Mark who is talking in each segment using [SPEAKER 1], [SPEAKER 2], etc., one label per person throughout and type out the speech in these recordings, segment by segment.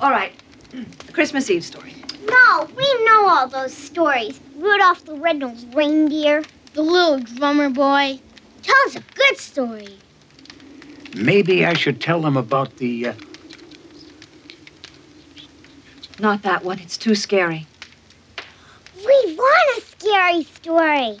[SPEAKER 1] All right. The Christmas Eve story.
[SPEAKER 2] No, we know all those stories. Rudolph the Red-Nosed Reindeer, the Little Drummer Boy. Tell us a good story.
[SPEAKER 3] Maybe I should tell them about the. Uh...
[SPEAKER 1] Not that one. It's too scary.
[SPEAKER 2] We want a scary story.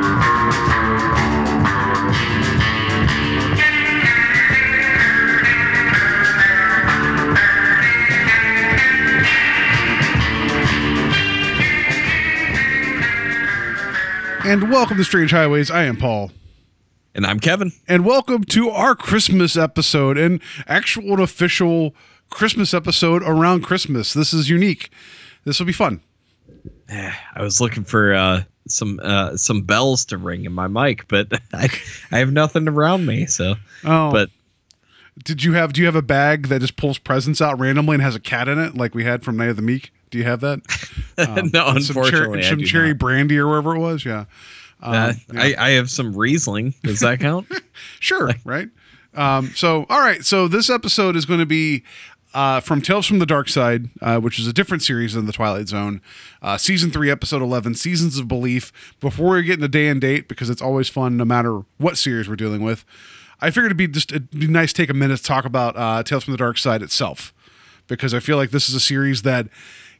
[SPEAKER 4] And welcome to Strange Highways. I am Paul.
[SPEAKER 5] And I'm Kevin.
[SPEAKER 4] And welcome to our Christmas episode, an actual and official Christmas episode around Christmas. This is unique. This will be fun.
[SPEAKER 5] I was looking for uh, some uh, some bells to ring in my mic, but I I have nothing around me. So,
[SPEAKER 4] Oh,
[SPEAKER 5] but
[SPEAKER 4] did you have? Do you have a bag that just pulls presents out randomly and has a cat in it, like we had from Night of the Meek? Do you have that? Um,
[SPEAKER 5] no,
[SPEAKER 4] and some cherry,
[SPEAKER 5] unfortunately, I
[SPEAKER 4] some cherry
[SPEAKER 5] not.
[SPEAKER 4] brandy or wherever it was. Yeah. Um,
[SPEAKER 5] uh,
[SPEAKER 4] yeah.
[SPEAKER 5] I I have some Riesling. Does that count?
[SPEAKER 4] Sure, right? Um, so, all right. So, this episode is going to be uh, from Tales from the Dark Side, uh, which is a different series than The Twilight Zone. Uh, season 3, Episode 11, Seasons of Belief. Before we get into the day and date, because it's always fun no matter what series we're dealing with, I figured it'd be just it'd be nice to take a minute to talk about uh, Tales from the Dark Side itself, because I feel like this is a series that.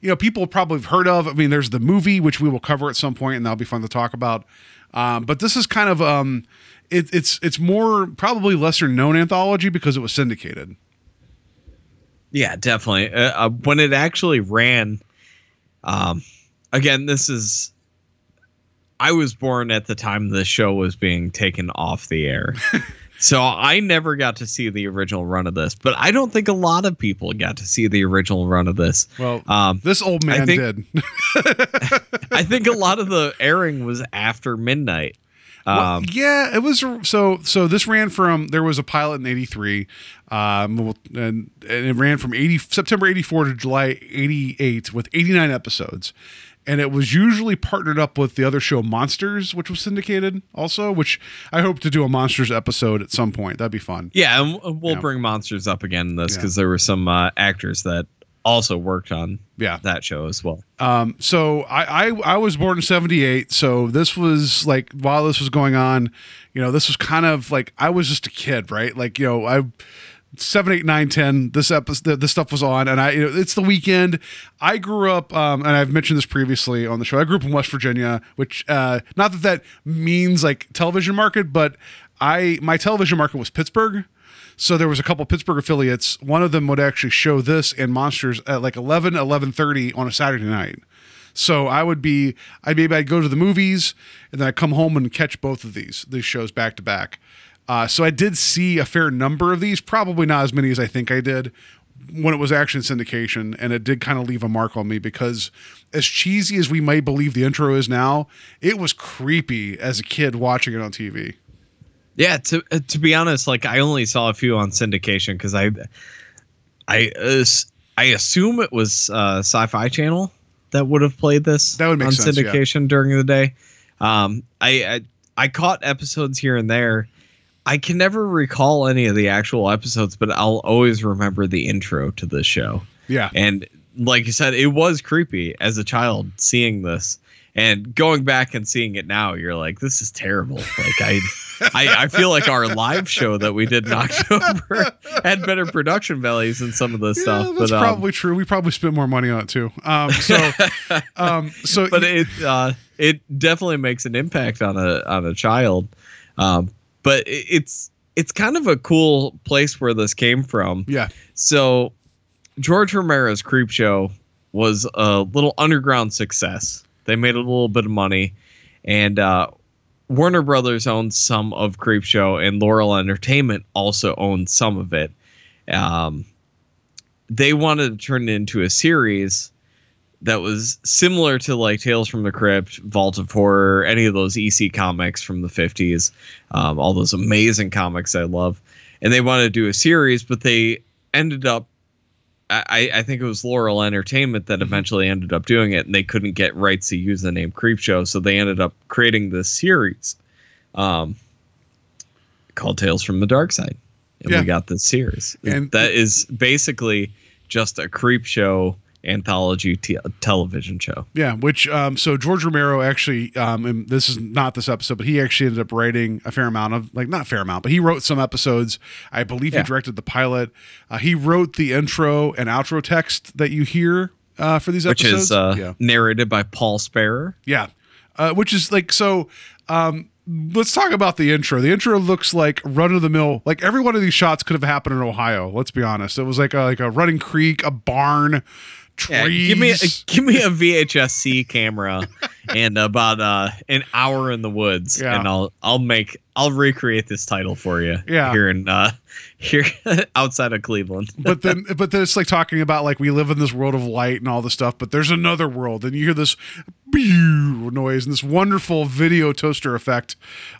[SPEAKER 4] You know, people probably have heard of. I mean, there's the movie, which we will cover at some point, and that'll be fun to talk about. Um, but this is kind of um, it, it's it's more probably lesser known anthology because it was syndicated.
[SPEAKER 5] Yeah, definitely. Uh, uh, when it actually ran, um, again, this is. I was born at the time the show was being taken off the air. so I never got to see the original run of this, but I don't think a lot of people got to see the original run of this.
[SPEAKER 4] Well,
[SPEAKER 5] Um,
[SPEAKER 4] this old man
[SPEAKER 5] think-
[SPEAKER 4] did.
[SPEAKER 5] I think a lot of the airing was after midnight.
[SPEAKER 4] Well,
[SPEAKER 5] Um,
[SPEAKER 4] yeah, it was so. So this ran from there was a pilot in '83, um, and, and it ran from 80 September '84 to July '88 with 89 episodes, and it was usually partnered up with the other show Monsters, which was syndicated also. Which I hope to do a Monsters episode at some point. That'd be fun.
[SPEAKER 5] yeah, and we'll
[SPEAKER 4] Yeah.
[SPEAKER 5] bring monsters up again in this
[SPEAKER 4] Yeah.
[SPEAKER 5] because there were some uh, actors that also worked on
[SPEAKER 4] Yeah.
[SPEAKER 5] that show as well.
[SPEAKER 4] Um, so I, I I was born in '78, so this was like while this was going on, you know, this was kind of like I was just a kid, right? Like you know, I seven, eight, nine, ten. This episode, this stuff was on, and I you know, it's the weekend. I grew up, um, and I've mentioned this previously on the show. I grew up in West Virginia, which uh, not that that means like television market, but I my television market was Pittsburgh. So there was a couple Pittsburgh affiliates. One of them would actually show this and Monsters at like 11, 11.30 on a Saturday night. So I would be, I maybe I'd go to the movies and then I'd come home and catch both of these, these shows back to back. Uh, so I did see a fair number of these, probably not as many as I think I did when it was action syndication. And it did kind of leave a mark on me because as cheesy as we might believe the intro is now, it was creepy as a kid watching it on TV.
[SPEAKER 5] Yeah, to uh, to be honest, like I only saw a few on syndication because I, I I assume it was uh, Sci-Fi Channel that would have played this
[SPEAKER 4] That would make
[SPEAKER 5] on
[SPEAKER 4] sense, yeah.
[SPEAKER 5] syndication during the day. Um, I, I I caught episodes here and there. I can never recall any of the actual episodes, but I'll always remember the intro to this show.
[SPEAKER 4] Yeah.
[SPEAKER 5] And like you said, it was creepy as a child seeing this. And going back and seeing it now, you're like, this is terrible. Like I I, I feel like our live show that we did in October had better production values than some of this
[SPEAKER 4] Yeah,
[SPEAKER 5] stuff.
[SPEAKER 4] that's
[SPEAKER 5] but um,
[SPEAKER 4] probably true. We probably spent more money on it too. Um, so, um, so
[SPEAKER 5] but it uh, it definitely makes an impact on a on a child. Um, but it's it's kind of a cool place where this came from.
[SPEAKER 4] yeah,
[SPEAKER 5] So George Romero's Creep Show was a little underground success. They made a little bit of money, and uh, Warner Brothers owns some of Creepshow, and Laurel Entertainment also owned some of it. Um, they wanted to turn it into a series that was similar to like Tales from the Crypt, Vault of Horror, any of those EC comics from the 50s, um, all those amazing comics I love. And they wanted to do a series, but they ended up, I, I think it was Laurel Entertainment that eventually ended up doing it, and they couldn't get rights to use the name Creepshow, so they ended up creating this series um, called Tales from the Dark Side. And
[SPEAKER 4] Yeah.
[SPEAKER 5] we got this series.
[SPEAKER 4] And-
[SPEAKER 5] that is basically just a creep show anthology t- television show.
[SPEAKER 4] Yeah, which um, so George Romero actually, um, and this is not this episode, but he actually ended up writing a fair amount of like not fair amount, but he wrote some episodes. I believe
[SPEAKER 5] Yeah.
[SPEAKER 4] he directed the pilot. Uh, he wrote the intro and outro text that you hear uh, for these
[SPEAKER 5] Which
[SPEAKER 4] episodes.
[SPEAKER 5] is uh,
[SPEAKER 4] yeah,
[SPEAKER 5] narrated by Paul Sparber.
[SPEAKER 4] yeah, uh, which is like so. Um, let's talk about the intro. The intro looks like run of the mill. Like every one of these shots could have happened in Ohio. Let's be honest. It was like a, like a running creek, a barn,
[SPEAKER 5] Yeah, give me a, give me a VHS-C camera and about uh, an hour in the woods,
[SPEAKER 4] Yeah.
[SPEAKER 5] and I'll I'll make I'll recreate this title for you.
[SPEAKER 4] Yeah.
[SPEAKER 5] here in uh, here outside of Cleveland.
[SPEAKER 4] but then but then it's like talking about like we live in this world of light and all this stuff but there's another world and you hear this noise and this wonderful video toaster effect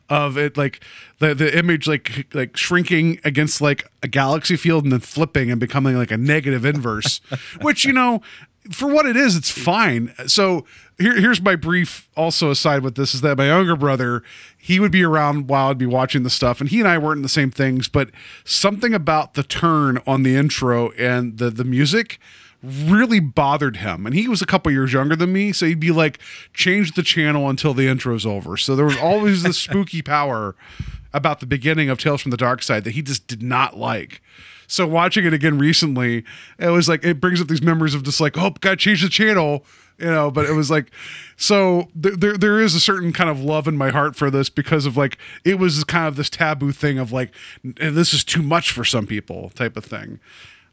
[SPEAKER 4] of it like the the image like like shrinking against like a galaxy field and then flipping and becoming like a negative inverse which you know for what it is, it's fine. So here, here's my brief also aside with this is that my younger brother, he would be around while I'd be watching the stuff, and he and I weren't in the same things, but something about the turn on the intro and the the music really bothered him. And he was a couple years younger than me, so he'd be like, change the channel until the intro's over. So there was always this spooky power about the beginning of Tales from the Dark Side that he just did not like. So watching it again recently, it was like it brings up these memories of just like, oh, gotta change the channel, you know. But it was like, so there, there there is a certain kind of love in my heart for this because of like it was kind of this taboo thing of like "N- this is too much for some people type of thing.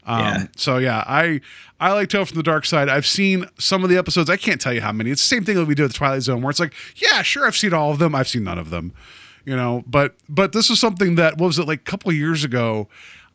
[SPEAKER 4] Um,
[SPEAKER 5] Yeah.
[SPEAKER 4] So yeah, I I like Tale from the Dark Side. I've seen some of the episodes. I can't tell you how many. It's the same thing that we do with the Twilight Zone, where it's like, yeah, sure, I've seen all of them. I've seen none of them, you know. But but this is something that what was it like a couple of years ago?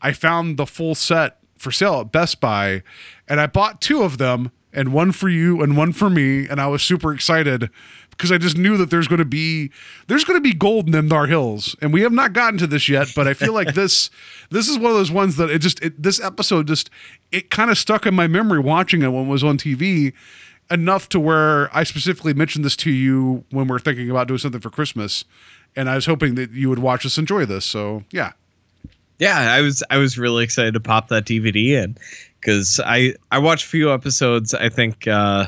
[SPEAKER 4] I found the full set for sale at Best Buy, and I bought two of them, and one for you and one for me, and I was super excited because I just knew that there's going to be there's going to be gold in Nar Hills, and we have not gotten to this yet. But I feel like this this is one of those ones that it just it, this episode just it kind of stuck in my memory watching it when it was on TV enough to where I specifically mentioned this to you when we are thinking about doing something for Christmas, and I was hoping that you would watch us enjoy this. So yeah,
[SPEAKER 5] yeah i was i was really excited to pop that dvd in because i i watched a few episodes i think uh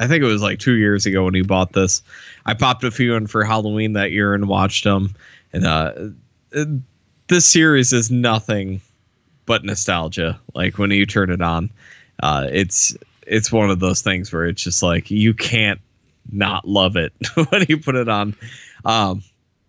[SPEAKER 5] i think it was like two years ago when he bought this. I popped a few in for halloween that year and watched them and uh this series is nothing but nostalgia like when you turn it on. Uh it's it's one of those things where it's just like you can't not love it when you put it on. Um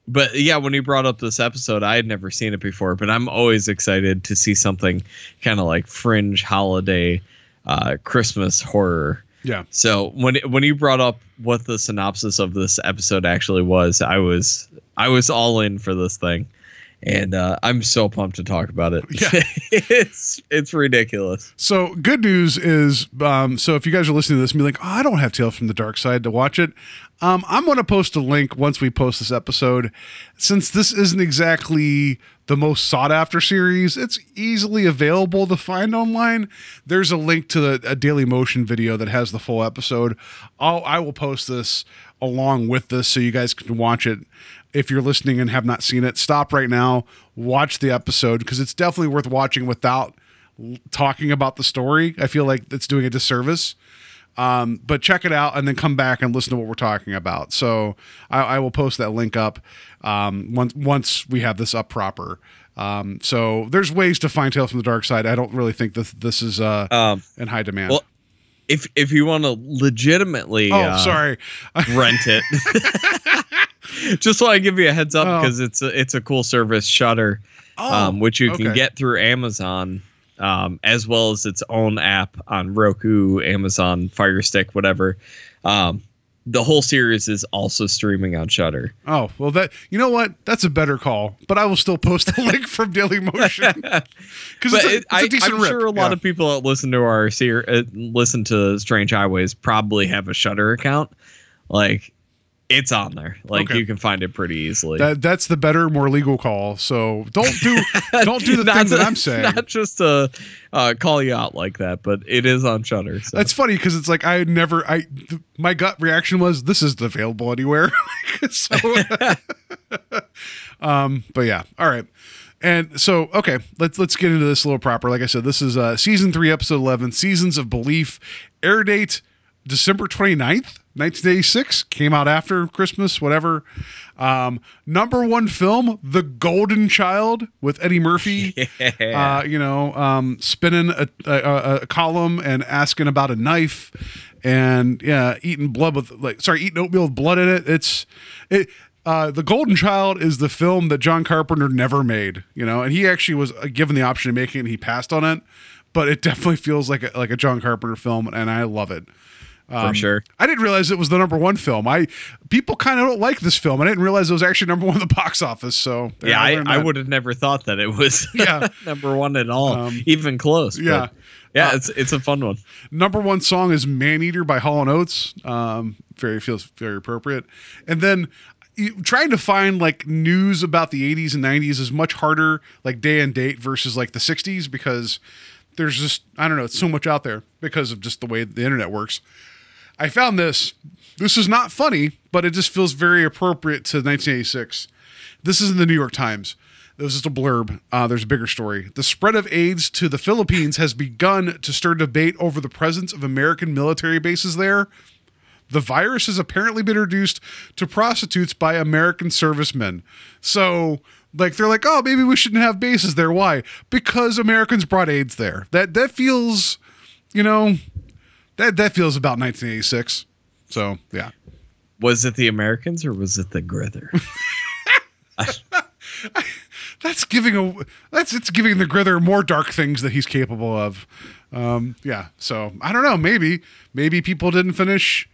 [SPEAKER 5] but yeah, when he brought up this episode, I had never seen it before, but I'm always excited to see something kind of like fringe holiday uh, Christmas horror.
[SPEAKER 4] yeah.
[SPEAKER 5] So when when you brought up what the synopsis of this episode actually was, I was I was all in for this thing, and uh, I'm so pumped to talk about it.
[SPEAKER 4] Yeah.
[SPEAKER 5] it's it's ridiculous.
[SPEAKER 4] So good news is, um, so if you guys are listening to this and be like, oh, I don't have Tales from the Dark Side to watch it, um, I'm going to post a link once we post this episode. Since this isn't exactly the most sought after series, it's easily available to find online. There's a link to the, a Daily Motion video that has the full episode. I'll, I will post this along with this so you guys can watch it. If you're listening and have not seen it, stop right now, watch the episode because it's definitely worth watching without talking about the story. I feel like it's doing a disservice. Um, but check it out and then come back and listen to what we're talking about. So I, I will post that link up um, once once we have this up proper. Um, so there's ways to find Tales from the Dark Side. I don't really think this this is uh,
[SPEAKER 5] Um,
[SPEAKER 4] in high demand.
[SPEAKER 5] well, if if you want to legitimately,
[SPEAKER 4] oh,
[SPEAKER 5] uh,
[SPEAKER 4] sorry.
[SPEAKER 5] rent it. Just so I give you a heads up
[SPEAKER 4] Oh.
[SPEAKER 5] because it's a, it's a cool service, Shudder,
[SPEAKER 4] Oh,
[SPEAKER 5] um, which you can get through Amazon. Um, as well as its own app on Roku, Amazon Fire Stick, whatever. Um, the whole series is also streaming on Shudder.
[SPEAKER 4] Oh well, that you know what? That's a better call. But I will still post a link from Daily Motion because it's, a-
[SPEAKER 5] it,
[SPEAKER 4] it's a
[SPEAKER 5] I,
[SPEAKER 4] decent
[SPEAKER 5] I'm
[SPEAKER 4] rip.
[SPEAKER 5] sure a lot
[SPEAKER 4] Yeah.
[SPEAKER 5] of people that listen to our ser- uh, listen to Strange Highways probably have a Shudder account. Like, it's on there. Like
[SPEAKER 4] Okay.
[SPEAKER 5] you can find it pretty easily.
[SPEAKER 4] that that's the better, more legal call. So don't do don't do the
[SPEAKER 5] Not
[SPEAKER 4] thing that
[SPEAKER 5] to-
[SPEAKER 4] I'm saying.
[SPEAKER 5] Not just to uh, call you out like that, but it is on Shudder. So.
[SPEAKER 4] That's funny because it's like I never. I th- my gut reaction was this isn't available anywhere. so, um, but yeah, all right. And so, okay, let's let's get into this a little proper. Like I said, this is uh, season three, episode eleven, Seasons of Belief. Air date December 29th, 1986. Came out after Christmas, whatever. Um, number one film, The Golden Child with Eddie Murphy. Uh, you know, um, spinning a, a, a column and asking about a knife and yeah, eating blood with like sorry, eating oatmeal with blood in it. It's it. Uh, the Golden Child is the film that John Carpenter never made, you know, and he actually was uh, given the option of making it and he passed on it, but it definitely feels like a, like a John Carpenter film and I love it.
[SPEAKER 5] For sure.
[SPEAKER 4] I didn't realize it was the number one film. I people kind of don't like this film. I didn't realize it was actually number one in the box office. So
[SPEAKER 5] Yeah, I, I would have never thought that it was
[SPEAKER 4] Yeah.
[SPEAKER 5] number one at all,
[SPEAKER 4] Um,
[SPEAKER 5] even close. but
[SPEAKER 4] yeah.
[SPEAKER 5] yeah,
[SPEAKER 4] Uh,
[SPEAKER 5] it's it's a fun one.
[SPEAKER 4] number one song is "Man Eater" by Hall and Oates. Um, very feels very appropriate. And then you, trying to find like news about the 80s and 90s is much harder, like day and date versus like the 60s because there's just I don't know, it's so much out there because of just the way the internet works. I found this. This is not funny, but it just feels very appropriate to 1986. This is in the New York Times. This is just a blurb. Uh, there's a bigger story. The spread of AIDS to the Philippines has begun to stir debate over the presence of American military bases there. The virus has apparently been introduced to prostitutes by American servicemen. So, like, they're like, oh, maybe we shouldn't have bases there. Why? Because Americans brought AIDS there. That that feels, you know, that that feels about 1986. So, yeah.
[SPEAKER 5] Was it the Americans or was it the Grither?
[SPEAKER 4] that's giving a that's it's giving the Grither more dark things that he's capable of. Um, yeah. So I don't know. Maybe maybe people didn't finish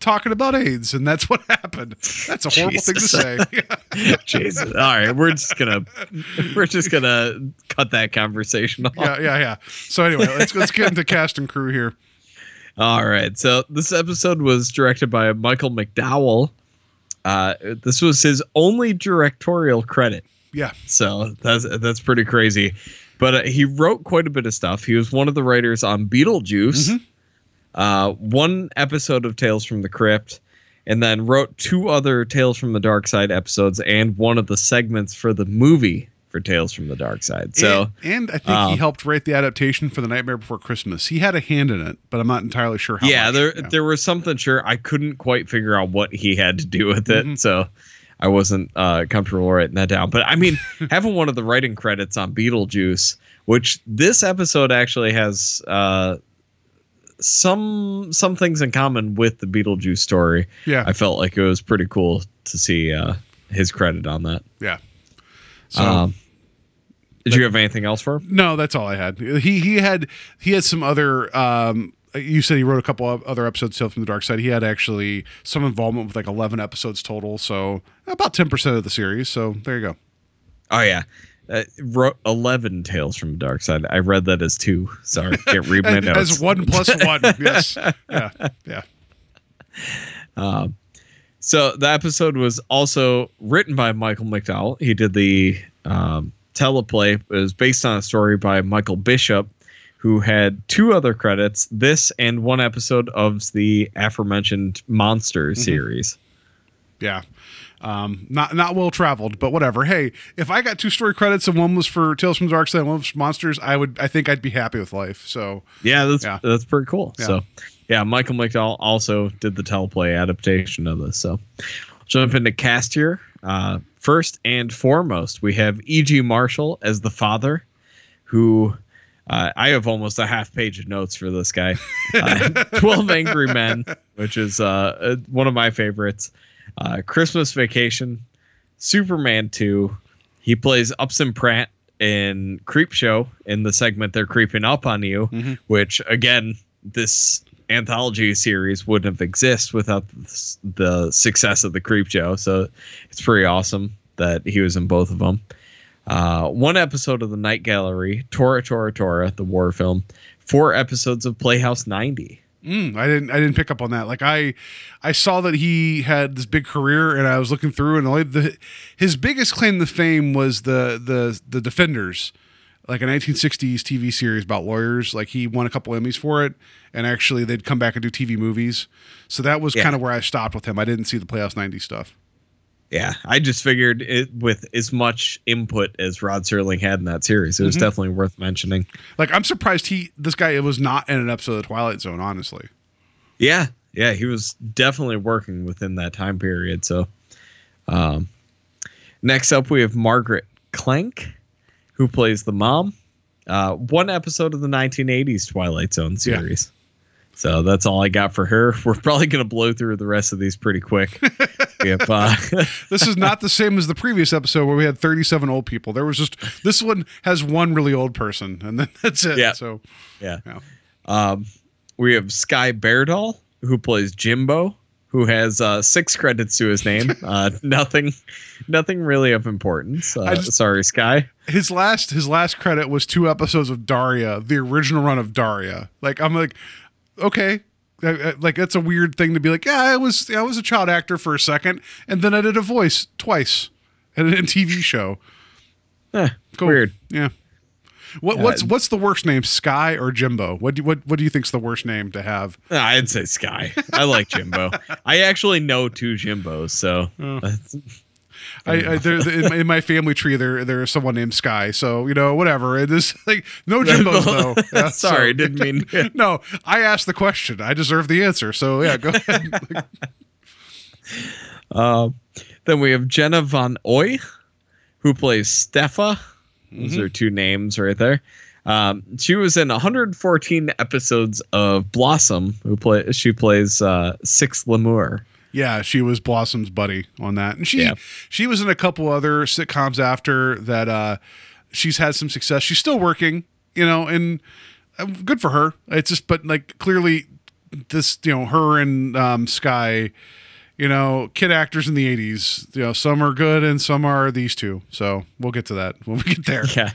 [SPEAKER 4] talking about AIDS, and that's what happened. That's a horrible thing to
[SPEAKER 5] Jesus.
[SPEAKER 4] say.
[SPEAKER 5] Jesus. All right, we're just gonna we're just gonna cut that conversation off.
[SPEAKER 4] yeah, yeah, yeah. So anyway, let's let's get into cast and crew here.
[SPEAKER 5] All right. So this episode was directed by Michael McDowell. Uh, this was his only directorial credit.
[SPEAKER 4] Yeah.
[SPEAKER 5] So that's that's pretty crazy. But uh, he wrote quite a bit of stuff. He was one of the writers on Beetlejuice, uh, one episode of Tales from the Crypt, and then wrote two other Tales from the Dark Side episodes and one of the segments for the movie for Tales from the Dark Side. So
[SPEAKER 4] and, and I think he
[SPEAKER 5] um,
[SPEAKER 4] helped write the adaptation for The Nightmare Before Christmas. He had a hand in it, but I'm not entirely sure how.
[SPEAKER 5] yeah,
[SPEAKER 4] much.
[SPEAKER 5] there there was something sure I couldn't quite figure out what he had to do with it,
[SPEAKER 4] Mhm.
[SPEAKER 5] so I wasn't uh, comfortable writing that down. But I mean, having one of the writing credits on Beetlejuice, which this episode actually has uh, some some things in common with the Beetlejuice story.
[SPEAKER 4] yeah,
[SPEAKER 5] I felt like it was pretty cool to see uh, his credit on that.
[SPEAKER 4] yeah. So
[SPEAKER 5] um, did you have anything else for him?
[SPEAKER 4] No, that's all I had. He he had he had some other. Um, you said he wrote a couple of other episodes still from the dark side. He had actually some involvement with like eleven episodes total, so about ten percent of the series. So there you go.
[SPEAKER 5] Oh yeah. Uh, wrote 11 tales from the dark side i read that as two sorry can't read my notes
[SPEAKER 4] as one plus one. yes. Yeah. Yeah.
[SPEAKER 5] Um, so the episode was also written by Michael McDowell. He did the um, teleplay. It was based on a story by Michael Bishop, who had two other credits: this and one episode of the aforementioned Monster series.
[SPEAKER 4] Yeah. Um, not not well traveled, but whatever. Hey, if I got two story credits and one was for Tales from the Dark Side and one was for Monsters, I would I think I'd be happy with life. So
[SPEAKER 5] Yeah, that's
[SPEAKER 4] Yeah.
[SPEAKER 5] that's pretty cool.
[SPEAKER 4] Yeah.
[SPEAKER 5] So, yeah, Michael McDowell also did the teleplay adaptation of this. So, jump into cast here. Uh, first and foremost, we have E.G. Marshall as the father, who uh, I have almost a half page of notes for this guy. Uh, Twelve Angry Men, which is uh, uh, one of my favorites. Uh, Christmas Vacation, Superman Two. He plays Upson Pratt in Creep Show in the segment they're creeping up on you,
[SPEAKER 4] Mhm.
[SPEAKER 5] which again, this anthology series wouldn't have exist without the, success of the Creep Show. So it's pretty awesome that he was in both of them. Uh, one episode of the Night Gallery, Tora Tora Tora, the war film. Four episodes of Playhouse 90.
[SPEAKER 4] Mm, I didn't. I didn't pick up on that. Like I, I saw that he had this big career, and I was looking through, and the his biggest claim to fame was the the the Defenders, like a 1960s TV series about lawyers. Like he won a couple Emmys for it, and actually they'd come back and do TV movies. So that was
[SPEAKER 5] Yeah.
[SPEAKER 4] kind of where I stopped with him. I didn't see the Playhouse 90 stuff.
[SPEAKER 5] Yeah, I just figured it with as much input as Rod Serling had in that series, it was
[SPEAKER 4] Mhm.
[SPEAKER 5] definitely worth mentioning.
[SPEAKER 4] Like I'm surprised he this guy it was not in an episode of the Twilight Zone. Honestly,
[SPEAKER 5] Yeah, yeah, he was definitely working within that time period. So, um, next up we have Margaret Klenck, who plays the mom. Uh, one episode of the 1980s Twilight Zone
[SPEAKER 4] Yeah.
[SPEAKER 5] series. So that's all I got for her. We're probably gonna blow through the rest of these pretty quick. we uh,
[SPEAKER 4] this is not the same as the previous episode where we had 37 old people. There was just this one has one really old person, and then that's it.
[SPEAKER 5] Yeah.
[SPEAKER 4] So
[SPEAKER 5] Yeah.
[SPEAKER 4] Yeah.
[SPEAKER 5] Um, we have Sky Berdahl, who plays Jimbo, who has uh, six credits to his name. Uh, nothing, nothing really of importance. Uh,
[SPEAKER 4] just-
[SPEAKER 5] sorry, Sky.
[SPEAKER 4] his last his last credit was two episodes of Daria, the original run of Daria. Like I'm like, okay, I- I- like that's a weird thing to be like. Yeah, I was I was a child actor for a second, and then I did a voice twice in a TV show.
[SPEAKER 5] Eh,
[SPEAKER 4] Cool.
[SPEAKER 5] Weird.
[SPEAKER 4] Yeah. What, what's what's the worst name, Sky or Jimbo? What do what what do you think's the worst name to have?
[SPEAKER 5] Ah, I'd say Sky. I like Jimbo. I actually know two Jimbos, so
[SPEAKER 4] Oh. I, I there, in, my, in my family tree there there is someone named Sky, so you know whatever it is like no Jimbos though. Yeah,
[SPEAKER 5] sorry,
[SPEAKER 4] so-
[SPEAKER 5] didn't mean.
[SPEAKER 4] no, I asked the question. I deserve the answer. So yeah, go ahead.
[SPEAKER 5] Uh, then we have Jenna Von Oy, who plays Steffa. Those are two names right there. Um, she was in 114 episodes of Blossom. Who play? She plays uh, Six LeMeure.
[SPEAKER 4] yeah, she was Blossom's buddy on that, and she
[SPEAKER 5] Yeah.
[SPEAKER 4] she was in a couple other sitcoms after that. Uh, she's had some success. She's still working, you know, and uh, good for her. It's just, but like clearly, this you know, her and um, Sky. You know, kid actors in the '80s. You know, some are good and some are these two. So we'll get to that when we get there.
[SPEAKER 5] Yeah.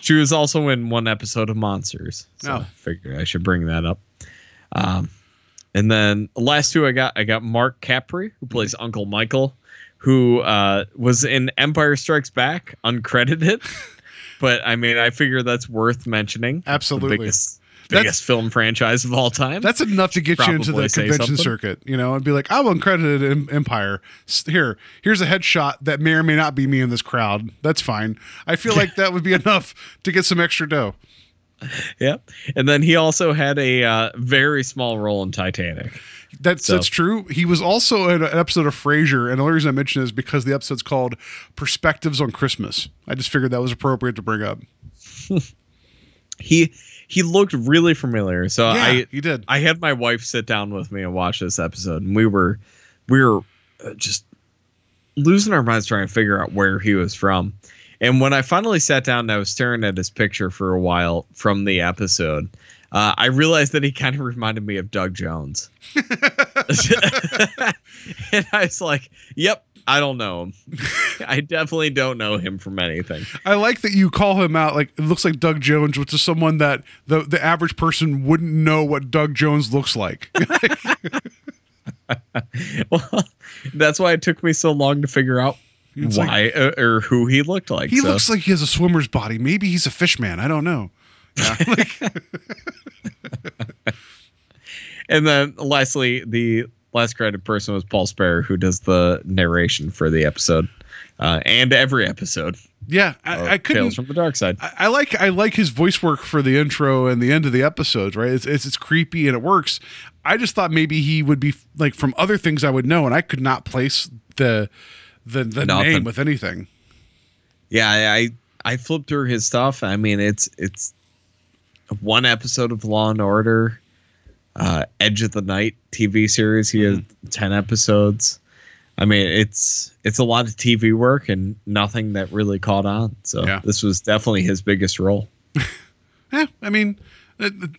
[SPEAKER 5] She was also in one episode of Monsters. So
[SPEAKER 4] Oh.
[SPEAKER 5] I figured I should bring that up. Um, and then the last two I got, I got Mark Capri, who plays Uncle Michael, who uh, was in Empire Strikes Back, uncredited. but I mean, I figure that's worth mentioning.
[SPEAKER 4] Absolutely. That's-
[SPEAKER 5] biggest film franchise of all time.
[SPEAKER 4] That's enough to get you into the convention circuit, you know, and be like, I'm uncredited in Empire. Here, here's a headshot that may or may not be me in this crowd. That's fine. I feel like that would be enough to get some extra dough.
[SPEAKER 5] yeah. And then he also had a uh, very small role in Titanic.
[SPEAKER 4] That's
[SPEAKER 5] So-
[SPEAKER 4] that's true. He was also in an episode of Frasier, and the only reason I mention it is because the episode's called "Perspectives on Christmas." I just figured that was appropriate to bring up.
[SPEAKER 5] He he looked really familiar. So
[SPEAKER 4] yeah,
[SPEAKER 5] I
[SPEAKER 4] he did.
[SPEAKER 5] I had my wife sit down with me and watch this episode, and we were we were uh, just losing our minds trying to figure out where he was from. And when I finally sat down and I was staring at his picture for a while from the episode, uh, I realized that he kind of reminded me of Doug Jones. and I was like, "Yep, I don't know him. I definitely don't know him from anything."
[SPEAKER 4] I like that you call him out. Like it looks like Doug Jones, which is someone that the the average person wouldn't know what Doug Jones looks like.
[SPEAKER 5] well, that's why it took me so long to figure out
[SPEAKER 4] It's like-
[SPEAKER 5] why uh, or who he looked like.
[SPEAKER 4] He
[SPEAKER 5] so.
[SPEAKER 4] looks like he has a swimmer's body. Maybe he's a fish man. I don't know. Yeah. Like,
[SPEAKER 5] and then lastly, the last credited person was Paul Sparber, who does the narration for the episode uh, and every episode.
[SPEAKER 4] yeah, I, I couldn't.
[SPEAKER 5] Tales from the Dark Side.
[SPEAKER 4] I, I like I like his voice work for the intro and the end of the episodes. Right, it's, it's it's creepy and it works. I just thought maybe he would be like from other things I would know, and I could not place the the the
[SPEAKER 5] Nothing.
[SPEAKER 4] name with anything.
[SPEAKER 5] Yeah, I I I flipped through his stuff. I mean, it's it's one episode of Law and Order, uh, Edge of the Night TV series. He had ten episodes. I mean, it's it's a lot of TV work and nothing that really caught on. So
[SPEAKER 4] Yeah.
[SPEAKER 5] this was definitely his biggest role.
[SPEAKER 4] Yeah, I mean,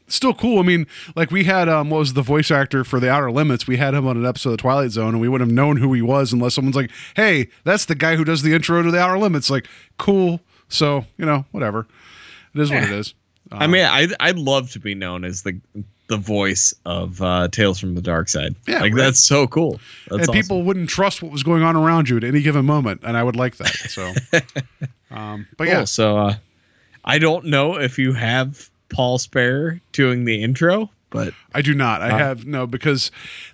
[SPEAKER 4] still cool. I mean, like we had um, what was the voice actor for the Outer Limits? We had him on an episode of Twilight Zone, and we wouldn't have known who he was unless someone's like, "Hey, that's the guy who does the intro to the Outer Limits." Like, cool. So you know, whatever. It is what it is.
[SPEAKER 5] I mean, I'd I'd love to be known as the the voice of uh, Tales from the Dark Side.
[SPEAKER 4] Yeah,
[SPEAKER 5] like
[SPEAKER 4] right.
[SPEAKER 5] that's so cool. That's
[SPEAKER 4] and
[SPEAKER 5] awesome.
[SPEAKER 4] people wouldn't trust what was going on around you at any given moment, and I would like that. So, um, but
[SPEAKER 5] Cool.
[SPEAKER 4] yeah,
[SPEAKER 5] So uh, I don't know if you have Paul Spare doing the intro, but
[SPEAKER 4] I do not. I
[SPEAKER 5] Uh,
[SPEAKER 4] have no because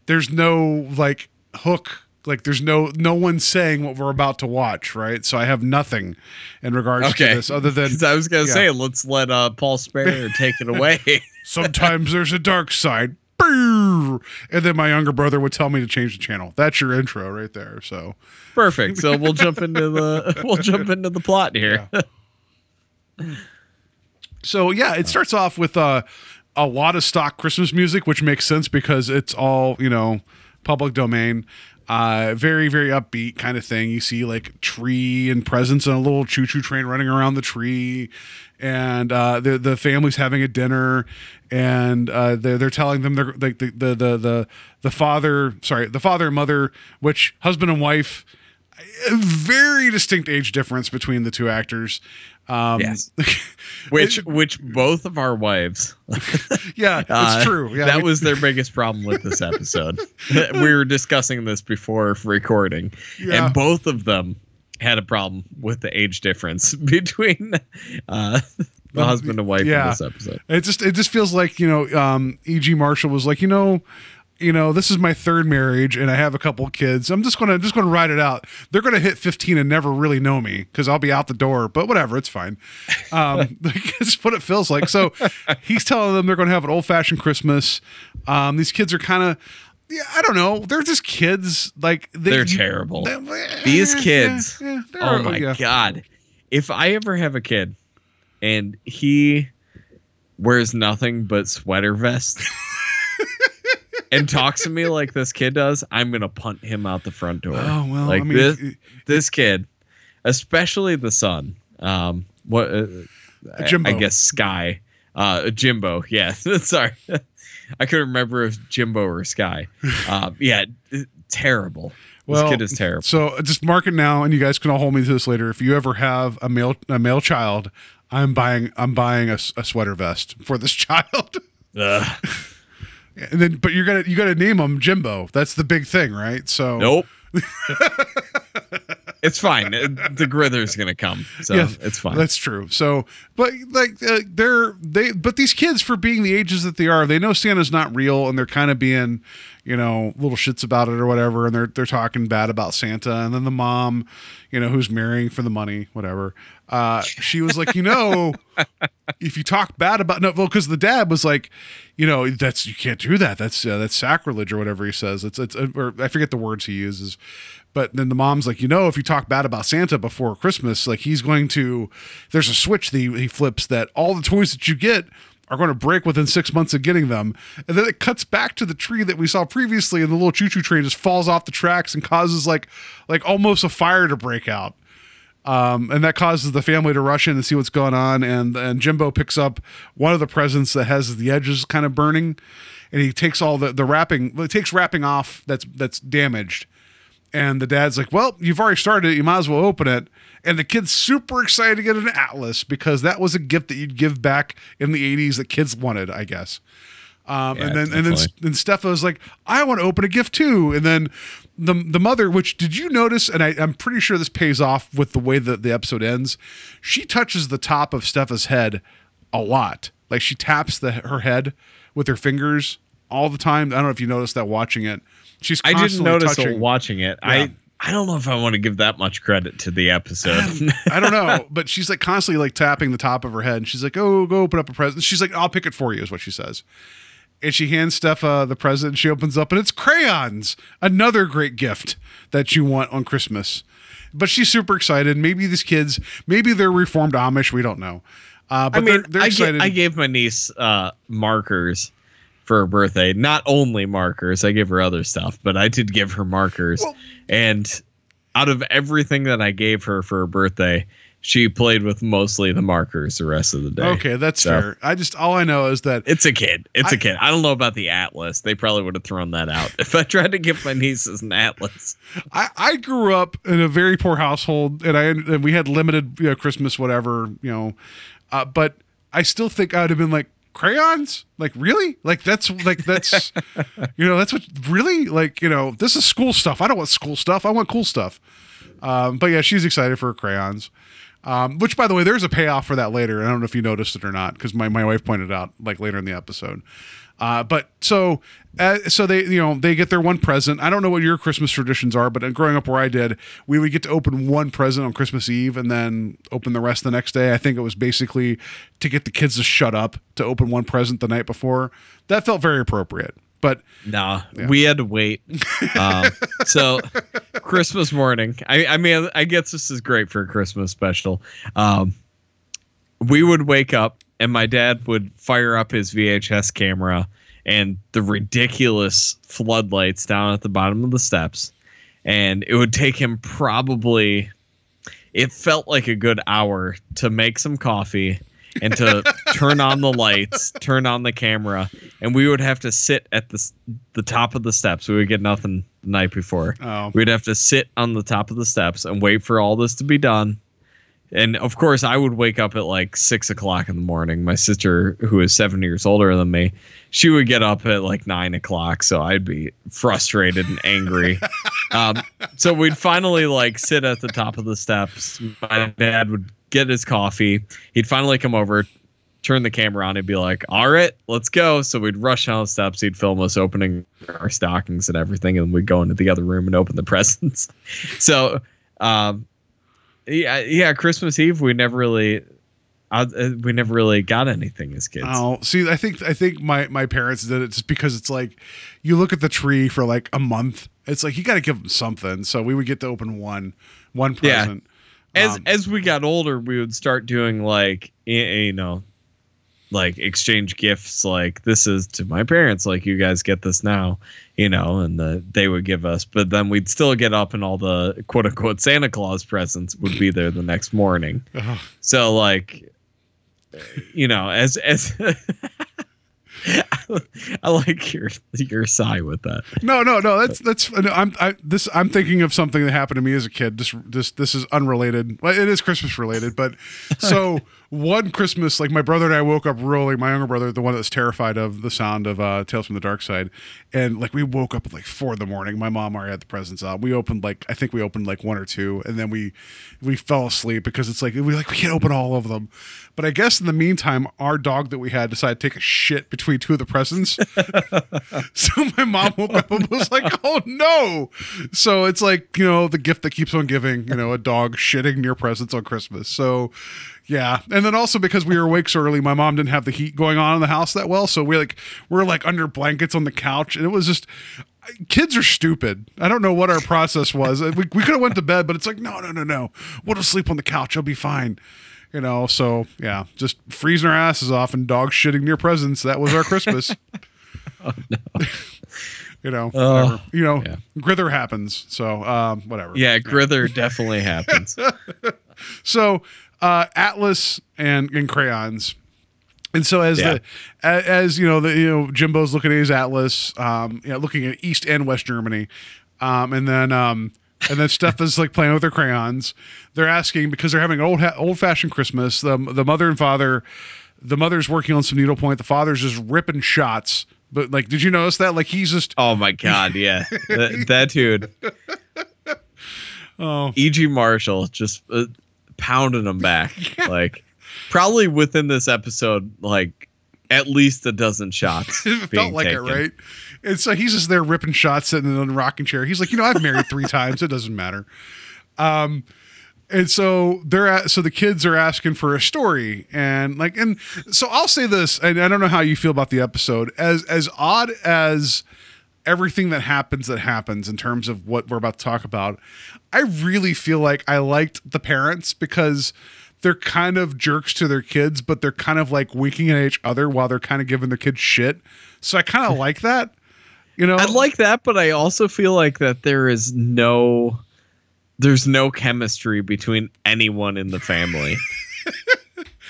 [SPEAKER 4] there's no like hook. Like there's no no one saying what we're about to watch, right? So I have nothing in regards
[SPEAKER 5] Okay.
[SPEAKER 4] to this other than
[SPEAKER 5] I was gonna
[SPEAKER 4] yeah.
[SPEAKER 5] say let's let uh, Paul Spare take it away.
[SPEAKER 4] sometimes there's a dark side. And then my younger brother would tell me to change the channel. That's your intro right there. So
[SPEAKER 5] Perfect. So we'll jump into the we'll jump into the plot here.
[SPEAKER 4] So yeah, it starts off with uh, a lot of stock Christmas music, which makes sense because it's all you know public domain. Uh, very very upbeat kind of thing. You see like tree and presents and a little choo choo train running around the tree, and uh, the the family's having a dinner, and uh, they're they're telling them they're like the the the the the father sorry the father and mother which husband and wife a very distinct age difference between the two actors. Um,
[SPEAKER 5] Yes. which which both of our wives
[SPEAKER 4] yeah, it's
[SPEAKER 5] uh,
[SPEAKER 4] true. Yeah,
[SPEAKER 5] that
[SPEAKER 4] we-
[SPEAKER 5] was their biggest problem with this episode. we were discussing this before recording,
[SPEAKER 4] Yeah.
[SPEAKER 5] and both of them had a problem with the age difference between uh, the husband and wife
[SPEAKER 4] yeah.
[SPEAKER 5] in this episode.
[SPEAKER 4] It just it just feels like you know, um, E.G. Marshall was like, you know, you know, this is my third marriage, and I have a couple kids. I'm just gonna I'm just gonna ride it out. They're gonna hit 15 and never really know me because I'll be out the door. But whatever, it's fine. Um, it's what it feels like. So he's telling them they're gonna have an old fashioned Christmas. Um, these kids are kind of. Yeah, I don't know. They're just kids. Like they,
[SPEAKER 5] They're terrible.
[SPEAKER 4] they-
[SPEAKER 5] These
[SPEAKER 4] yeah,
[SPEAKER 5] kids.
[SPEAKER 4] yeah, they're-
[SPEAKER 5] Oh my
[SPEAKER 4] yeah.
[SPEAKER 5] god! If I ever have a kid, and he wears nothing but sweater vest. And talks to me like this kid does, I'm gonna punt him out the front door.
[SPEAKER 4] Oh well,
[SPEAKER 5] like
[SPEAKER 4] I mean,
[SPEAKER 5] this, this kid, especially the son. Um, what? Uh, I-
[SPEAKER 4] Jimbo.
[SPEAKER 5] I guess Sky. Uh, Jimbo. Yeah. Sorry, I couldn't remember if Jimbo or Sky. Uh, yeah, terrible.
[SPEAKER 4] Well,
[SPEAKER 5] this kid is terrible.
[SPEAKER 4] So just mark it now, and you guys can all hold me to this later. If you ever have a male a male child, I'm buying I'm buying a, a sweater vest for this child. And then, but you're gonna you gotta name him Jimbo. That's the big thing, right? So
[SPEAKER 5] Nope. it's fine. The grither's gonna come, so
[SPEAKER 4] Yeah,
[SPEAKER 5] it's fine.
[SPEAKER 4] That's true. So, but like uh, they're they, but these kids for being the ages that they are, they know Santa's not real, and they're kind of being, you know, little shits about it or whatever, and they're they're talking bad about Santa, and then the mom, you know, who's marrying for the money, whatever. Uh, she was like, you know, if you talk bad about no, well, because the dad was like, you know, that's you can't do that. That's uh, that's sacrilege or whatever he says. It's it's uh, or I forget the words he uses. But then the mom's like, you know, if you talk bad about Santa before Christmas, like he's going to, there's a switch that he, he flips that all the toys that you get are going to break within six months of getting them. And then it cuts back to the tree that we saw previously, and the little choo choo train just falls off the tracks and causes like, like almost a fire to break out. Um, and that causes the family to rush in and see what's going on. And and Jimbo picks up one of the presents that has the edges kind of burning, and he takes all the the wrapping. Well, it takes wrapping off that's that's damaged. And the dad's like, "Well, you've already started it. You might as well open it." And the kid's super excited to get an atlas because that was a gift that you'd give back in the '80s that kids wanted, I guess. Um,
[SPEAKER 5] Yeah,
[SPEAKER 4] and then and then
[SPEAKER 5] definitely.
[SPEAKER 4] then Stefa's like, I want to open a gift too. And then the the mother, which did you notice? And I, I'm pretty sure this pays off with the way that the episode ends. She touches the top of Stefa's head a lot. Like she taps the her head with her fingers all the time. I don't know if you noticed that watching it. She's
[SPEAKER 5] I didn't notice
[SPEAKER 4] touching.
[SPEAKER 5] it watching it.
[SPEAKER 4] Yeah.
[SPEAKER 5] I I don't know if I want to give that much credit to the episode.
[SPEAKER 4] I don't know, but she's like constantly like tapping the top of her head, and she's like, "Oh, go open up a present." She's like, "I'll pick it for you," is what she says. And she hands Stefa the present, and she opens up, and it's crayons. Another great gift that you want on Christmas. But she's super excited. Maybe these kids, maybe they're reformed Amish. We don't know. Uh, but
[SPEAKER 5] I mean,
[SPEAKER 4] they're, they're
[SPEAKER 5] I,
[SPEAKER 4] excited.
[SPEAKER 5] ga- I gave my niece uh, markers for her birthday. Not only markers, I gave her other stuff, but I did give her markers. and out of everything that I gave her for her birthday, she played with mostly the markers the rest of the day.
[SPEAKER 4] Okay, that's
[SPEAKER 5] So-
[SPEAKER 4] fair. I just all I know is that
[SPEAKER 5] It's a kid. It's a
[SPEAKER 4] I-
[SPEAKER 5] kid. I don't know about the atlas. They probably would have thrown that out if I tried to give my nieces an atlas.
[SPEAKER 4] I, I grew up in a very poor household, and I and we had limited you know, Christmas, whatever you know. Uh, but I still think I'd have been like crayons, like really, like that's like that's you know that's what really like you know this is school stuff. I don't want school stuff. I want cool stuff. Um, but yeah, she's excited for her crayons. Um, which, by the way, there's a payoff for that later. I don't know if you noticed it or not, because my, my wife pointed out like later in the episode. Uh, but so uh, so they you know they get their one present. I don't know what your Christmas traditions are, but growing up where I did, we would get to open one present on Christmas Eve and then open the rest the next day. I think it was basically to get the kids to shut up to open one present the night before. That felt very appropriate. But
[SPEAKER 5] No, we had to wait. Um, so Christmas morning, I, I mean, I guess this is great for a Christmas special. Um, we would wake up and my dad would fire up his VHS camera and the ridiculous floodlights down at the bottom of the steps. And it would take him probably, it felt like a good hour to make some coffee and to turn on the lights, turn on the camera, and we would have to sit at the the top of the steps. We would get nothing the night before.
[SPEAKER 4] Oh.
[SPEAKER 5] We'd have to sit on the top of the steps and wait for all this to be done. And of course, I would wake up at like six o'clock in the morning. My sister, who is seven years older than me, she would get up at like nine o'clock. So I'd be frustrated and angry. um, so we'd finally like sit at the top of the steps. My dad would get his coffee. He'd finally come over, turn the camera on, and be like, "All right, let's go." So we'd rush down the steps. He'd film us opening our stockings and everything, and we'd go into the other room and open the presents. so, um, yeah, yeah, Christmas Eve we never really. I, uh, we never really got anything as kids.
[SPEAKER 4] Oh, see, I think I think my my parents did it just because it's like you look at the tree for like a month. It's like you got to give them something. So we would get to open one one present. Yeah.
[SPEAKER 5] as
[SPEAKER 4] Um,
[SPEAKER 5] as we got older, we would start doing like you know, like exchange gifts. Like this is to my parents. Like you guys get this now, you know, and the, they would give us. But then we'd still get up, and all the quote unquote Santa Claus presents would be there the next morning. So like, you know, as as. I like your your sigh with that.
[SPEAKER 4] No, no, no. That's that's. no, I'm I, this. I'm thinking of something that happened to me as a kid. This this this is unrelated. Well, it is Christmas related, but so one Christmas, like my brother and I woke up really, My younger brother, the one that's terrified of the sound of uh, Tales from the Dark Side, and like we woke up at like four in the morning. My mom already had the presents out. We opened like I think we opened like one or two, and then we we fell asleep because it's like we like we can't open all of them. But I guess in the meantime, our dog that we had decided to take a shit between two of the presents. so my mom woke up and was like, "Oh no!" So it's like you know the gift that keeps on giving. You know, a dog shitting near presents on Christmas. So yeah, and then also because we were awake so early, my mom didn't have the heat going on in the house that well. So we like we're like under blankets on the couch, and it was just. Kids are stupid. I don't know what our process was. We, we could have went to bed, but it's like no, no, no, no. We'll just sleep on the couch. I'll be fine. You know. So yeah, just freezing our asses off and dog shitting near presents. That was our Christmas. you know,
[SPEAKER 5] Oh,
[SPEAKER 4] you know,
[SPEAKER 5] yeah.
[SPEAKER 4] grither happens. So, um, whatever.
[SPEAKER 5] Yeah, Grither definitely happens.
[SPEAKER 4] So, uh, Atlas and, and crayons. And so as
[SPEAKER 5] Yeah.
[SPEAKER 4] the as you know the you know Jimbo's looking at his atlas, um, you know, looking at East and West Germany, um, and then um, and then Steph is like playing with their crayons. They're asking because they're having an old old fashioned Christmas. The the mother and father, the mother's working on some needlepoint. The father's just ripping shots. But like, did you notice that? Like he's just
[SPEAKER 5] Oh my god, yeah, that, that dude,
[SPEAKER 4] oh
[SPEAKER 5] E.G. Marshall, just uh, pounding them back. Like, probably within this episode, like at least a dozen shots.
[SPEAKER 4] it felt like
[SPEAKER 5] taken.
[SPEAKER 4] it, right? And so he's just there ripping shots, sitting in a rocking chair. He's like, you know, I've married three times. It doesn't matter. Um, and so they're at, so the kids are asking for a story, and like, and so I'll say this, and I don't know how you feel about the episode. As as odd as everything that happens that happens in terms of what we're about to talk about, I really feel like I liked the parents because they're kind of jerks to their kids, but they're kind of like winking at each other while they're kind of giving their kids shit. So I kind of like that. You know,
[SPEAKER 5] I like that, but I also feel like that there is no there's no chemistry between anyone in the family.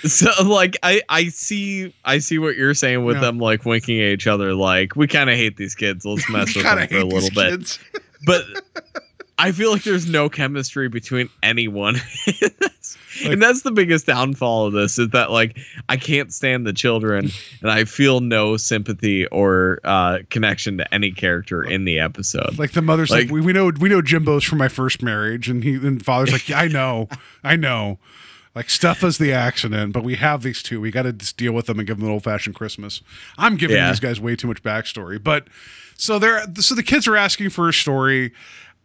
[SPEAKER 5] so like I I see I see what you're saying with them like winking at each other like we kind of hate these kids. Let's mess with them for a little bit.
[SPEAKER 4] kids.
[SPEAKER 5] But I feel like there's no chemistry between anyone. and that's the biggest downfall of this is that like I can't stand the children and I feel no sympathy or uh connection to any character in the episode.
[SPEAKER 4] Like the mother's like,
[SPEAKER 5] Like-
[SPEAKER 4] we, we know we know Jimbo's from my first marriage, and he and father's like, yeah, I know, I know. Like stuff is the accident, but we have these two. We got to just deal with them and give them an old fashioned Christmas. I'm giving
[SPEAKER 5] Yeah.
[SPEAKER 4] these guys way too much backstory, but so they're so the kids are asking for a story,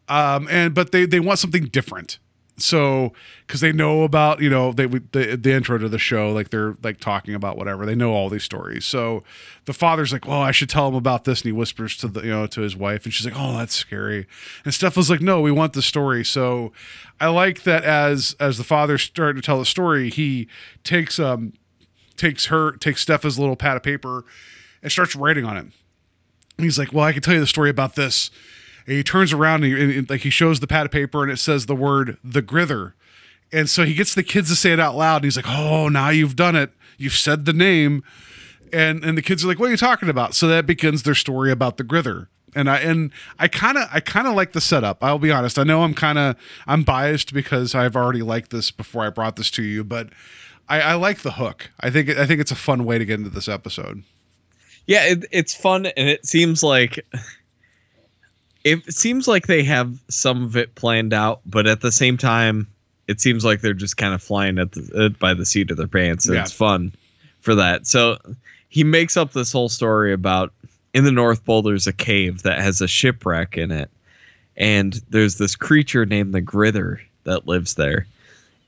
[SPEAKER 4] um, and but they they want something different. So because they know about you know they the the intro to the show like they're like talking about whatever they know all these stories. So the father's like, well, I should tell him about this, and he whispers to the you know to his wife, and she's like, oh, that's scary. And Stefa's like, no, we want the story. So I like that as as the father started to tell the story, he takes um takes her takes Stefa's little pad of paper and starts writing on it. And he's like, "Well, I can tell you the story about this." And he turns around and, he, and, like he shows the pad of paper and it says the word "the grither," and so he gets the kids to say it out loud. And he's like, "Oh, now you've done it. You've said the name." And and the kids are like, "What are you talking about?" So that begins their story about the grither. And I and I kind of I kind of like the setup. I'll be honest. I know I'm kind of I'm biased because I've already liked this before I brought this to you, but I, I like the hook. I think I think it's a fun way to get into this episode.
[SPEAKER 5] Yeah, it, it's fun, and it seems like it seems like they have some of it planned out, but at the same time, it seems like they're just kind of flying at the uh, by the seat of their pants. And
[SPEAKER 4] Yeah.
[SPEAKER 5] It's fun for that. So he makes up this whole story about in the North Pole. There's a cave that has a shipwreck in it, and there's this creature named the Grither that lives there,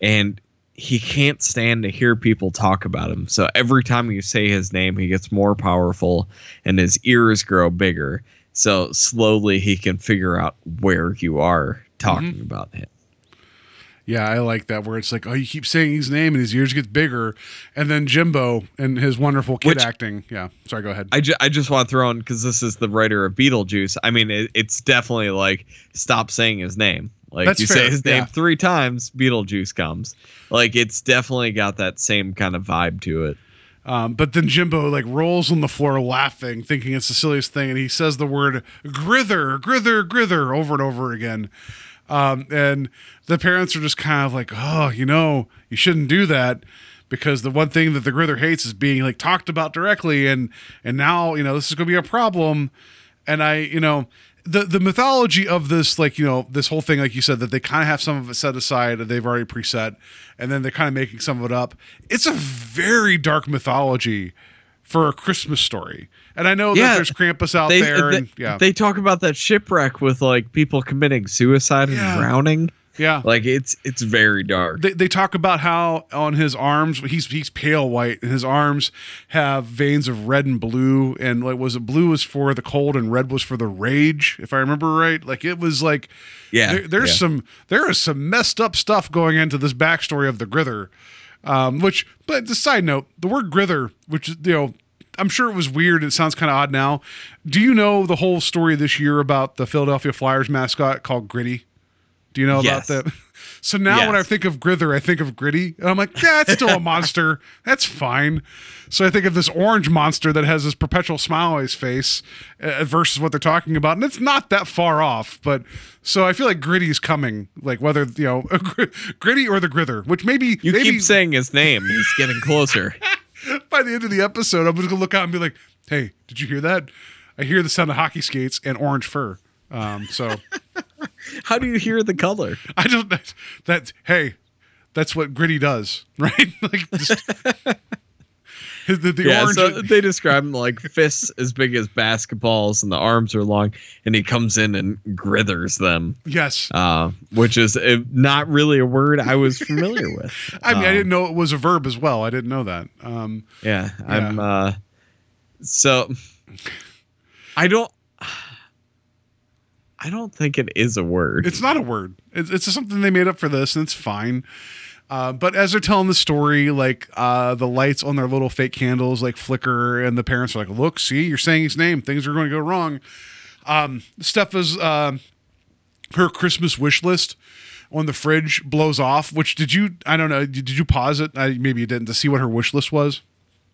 [SPEAKER 5] and he can't stand to hear people talk about him. So every time you say his name, he gets more powerful and his ears grow bigger. So slowly he can figure out where you are talking mm-hmm. about him.
[SPEAKER 4] Yeah, I like that where it's like, oh, you keep saying his name and his ears get bigger, and then Jimbo and his wonderful kid
[SPEAKER 5] Which-
[SPEAKER 4] acting. Yeah, sorry, go ahead.
[SPEAKER 5] I, ju- I just want to throw in because this is the writer of Beetlejuice. I mean, it, it's definitely like stop saying his name. Like
[SPEAKER 4] That's
[SPEAKER 5] you
[SPEAKER 4] fair,
[SPEAKER 5] say his name
[SPEAKER 4] yeah.
[SPEAKER 5] three times, Beetlejuice comes. Like it's definitely got that same kind of vibe to it.
[SPEAKER 4] Um, but then Jimbo like rolls on the floor laughing, thinking it's the silliest thing, and he says the word "grither, grither, grither" over and over again. Um, and the parents are just kind of like, "Oh, you know, you shouldn't do that." Because the one thing that the grither hates is being like talked about directly, and and now you know this is going to be a problem. And I, you know, the the mythology of this, like you know, this whole thing, like you said, that they kind of have some of it set aside, they've already preset, and then they're kind of making some of it up. It's a very dark mythology for a Christmas story, and I know that there's Krampus out
[SPEAKER 5] They,
[SPEAKER 4] there, uh,
[SPEAKER 5] they,
[SPEAKER 4] and yeah,
[SPEAKER 5] they talk about that shipwreck with like people committing suicide and
[SPEAKER 4] Yeah.
[SPEAKER 5] drowning.
[SPEAKER 4] Yeah.
[SPEAKER 5] Like it's it's very dark.
[SPEAKER 4] they, they talk about how on his arms he's he's pale white and his arms have veins of red and blue and like was it blue was for the cold and red was for the rage if I remember right like it was like
[SPEAKER 5] Yeah,
[SPEAKER 4] there, there's
[SPEAKER 5] yeah.
[SPEAKER 4] some there is some messed up stuff going into this backstory of the Grither um, which but the side note the word Grither which you know I'm sure it was weird it sounds kind of odd now do you know the whole story this year about the Philadelphia Flyers mascot called Gritty do you know
[SPEAKER 5] Yes.
[SPEAKER 4] about that? So now when I think of Grither, I think of Gritty. And I'm like, yeah, it's still a monster. That's fine. So I think of this orange monster that has this perpetual smile on his face uh, versus what they're talking about. And it's not that far off. But so I feel like Gritty's coming, like whether, you know, Gritty or the Grither, which maybe,
[SPEAKER 5] You
[SPEAKER 4] maybe
[SPEAKER 5] keep saying his name. He's getting closer.
[SPEAKER 4] by the end of the episode, I'm just going to look out and be like, hey, did you hear that? I hear the sound of hockey skates and orange fur. Um, so.
[SPEAKER 5] How do you hear the color?
[SPEAKER 4] I don't. That, that hey, that's what Gritty does, right? like just the, the
[SPEAKER 5] yeah,
[SPEAKER 4] orange.
[SPEAKER 5] so they describe him like fists as big as basketballs, and the arms are long, and he comes in and grithers them,
[SPEAKER 4] yes,
[SPEAKER 5] uh, which is uh, not really a word I was familiar with.
[SPEAKER 4] I mean I
[SPEAKER 5] Um,
[SPEAKER 4] didn't know it was a verb as well. I didn't know that. Um,
[SPEAKER 5] Yeah, I'm. uh So, I don't. I don't think it is a word.
[SPEAKER 4] it's not a word. It's, it's something they made up for this, and it's fine. Uh, but as they're telling the story, like uh, the lights on their little fake candles like flicker, and the parents are like, "Look, see, you're saying his name. Things are going to go wrong." Um, Steph is uh, her Christmas wish list on the fridge blows off. Which did you? I don't know. Did you pause it? I, maybe you didn't to see what her wish list was.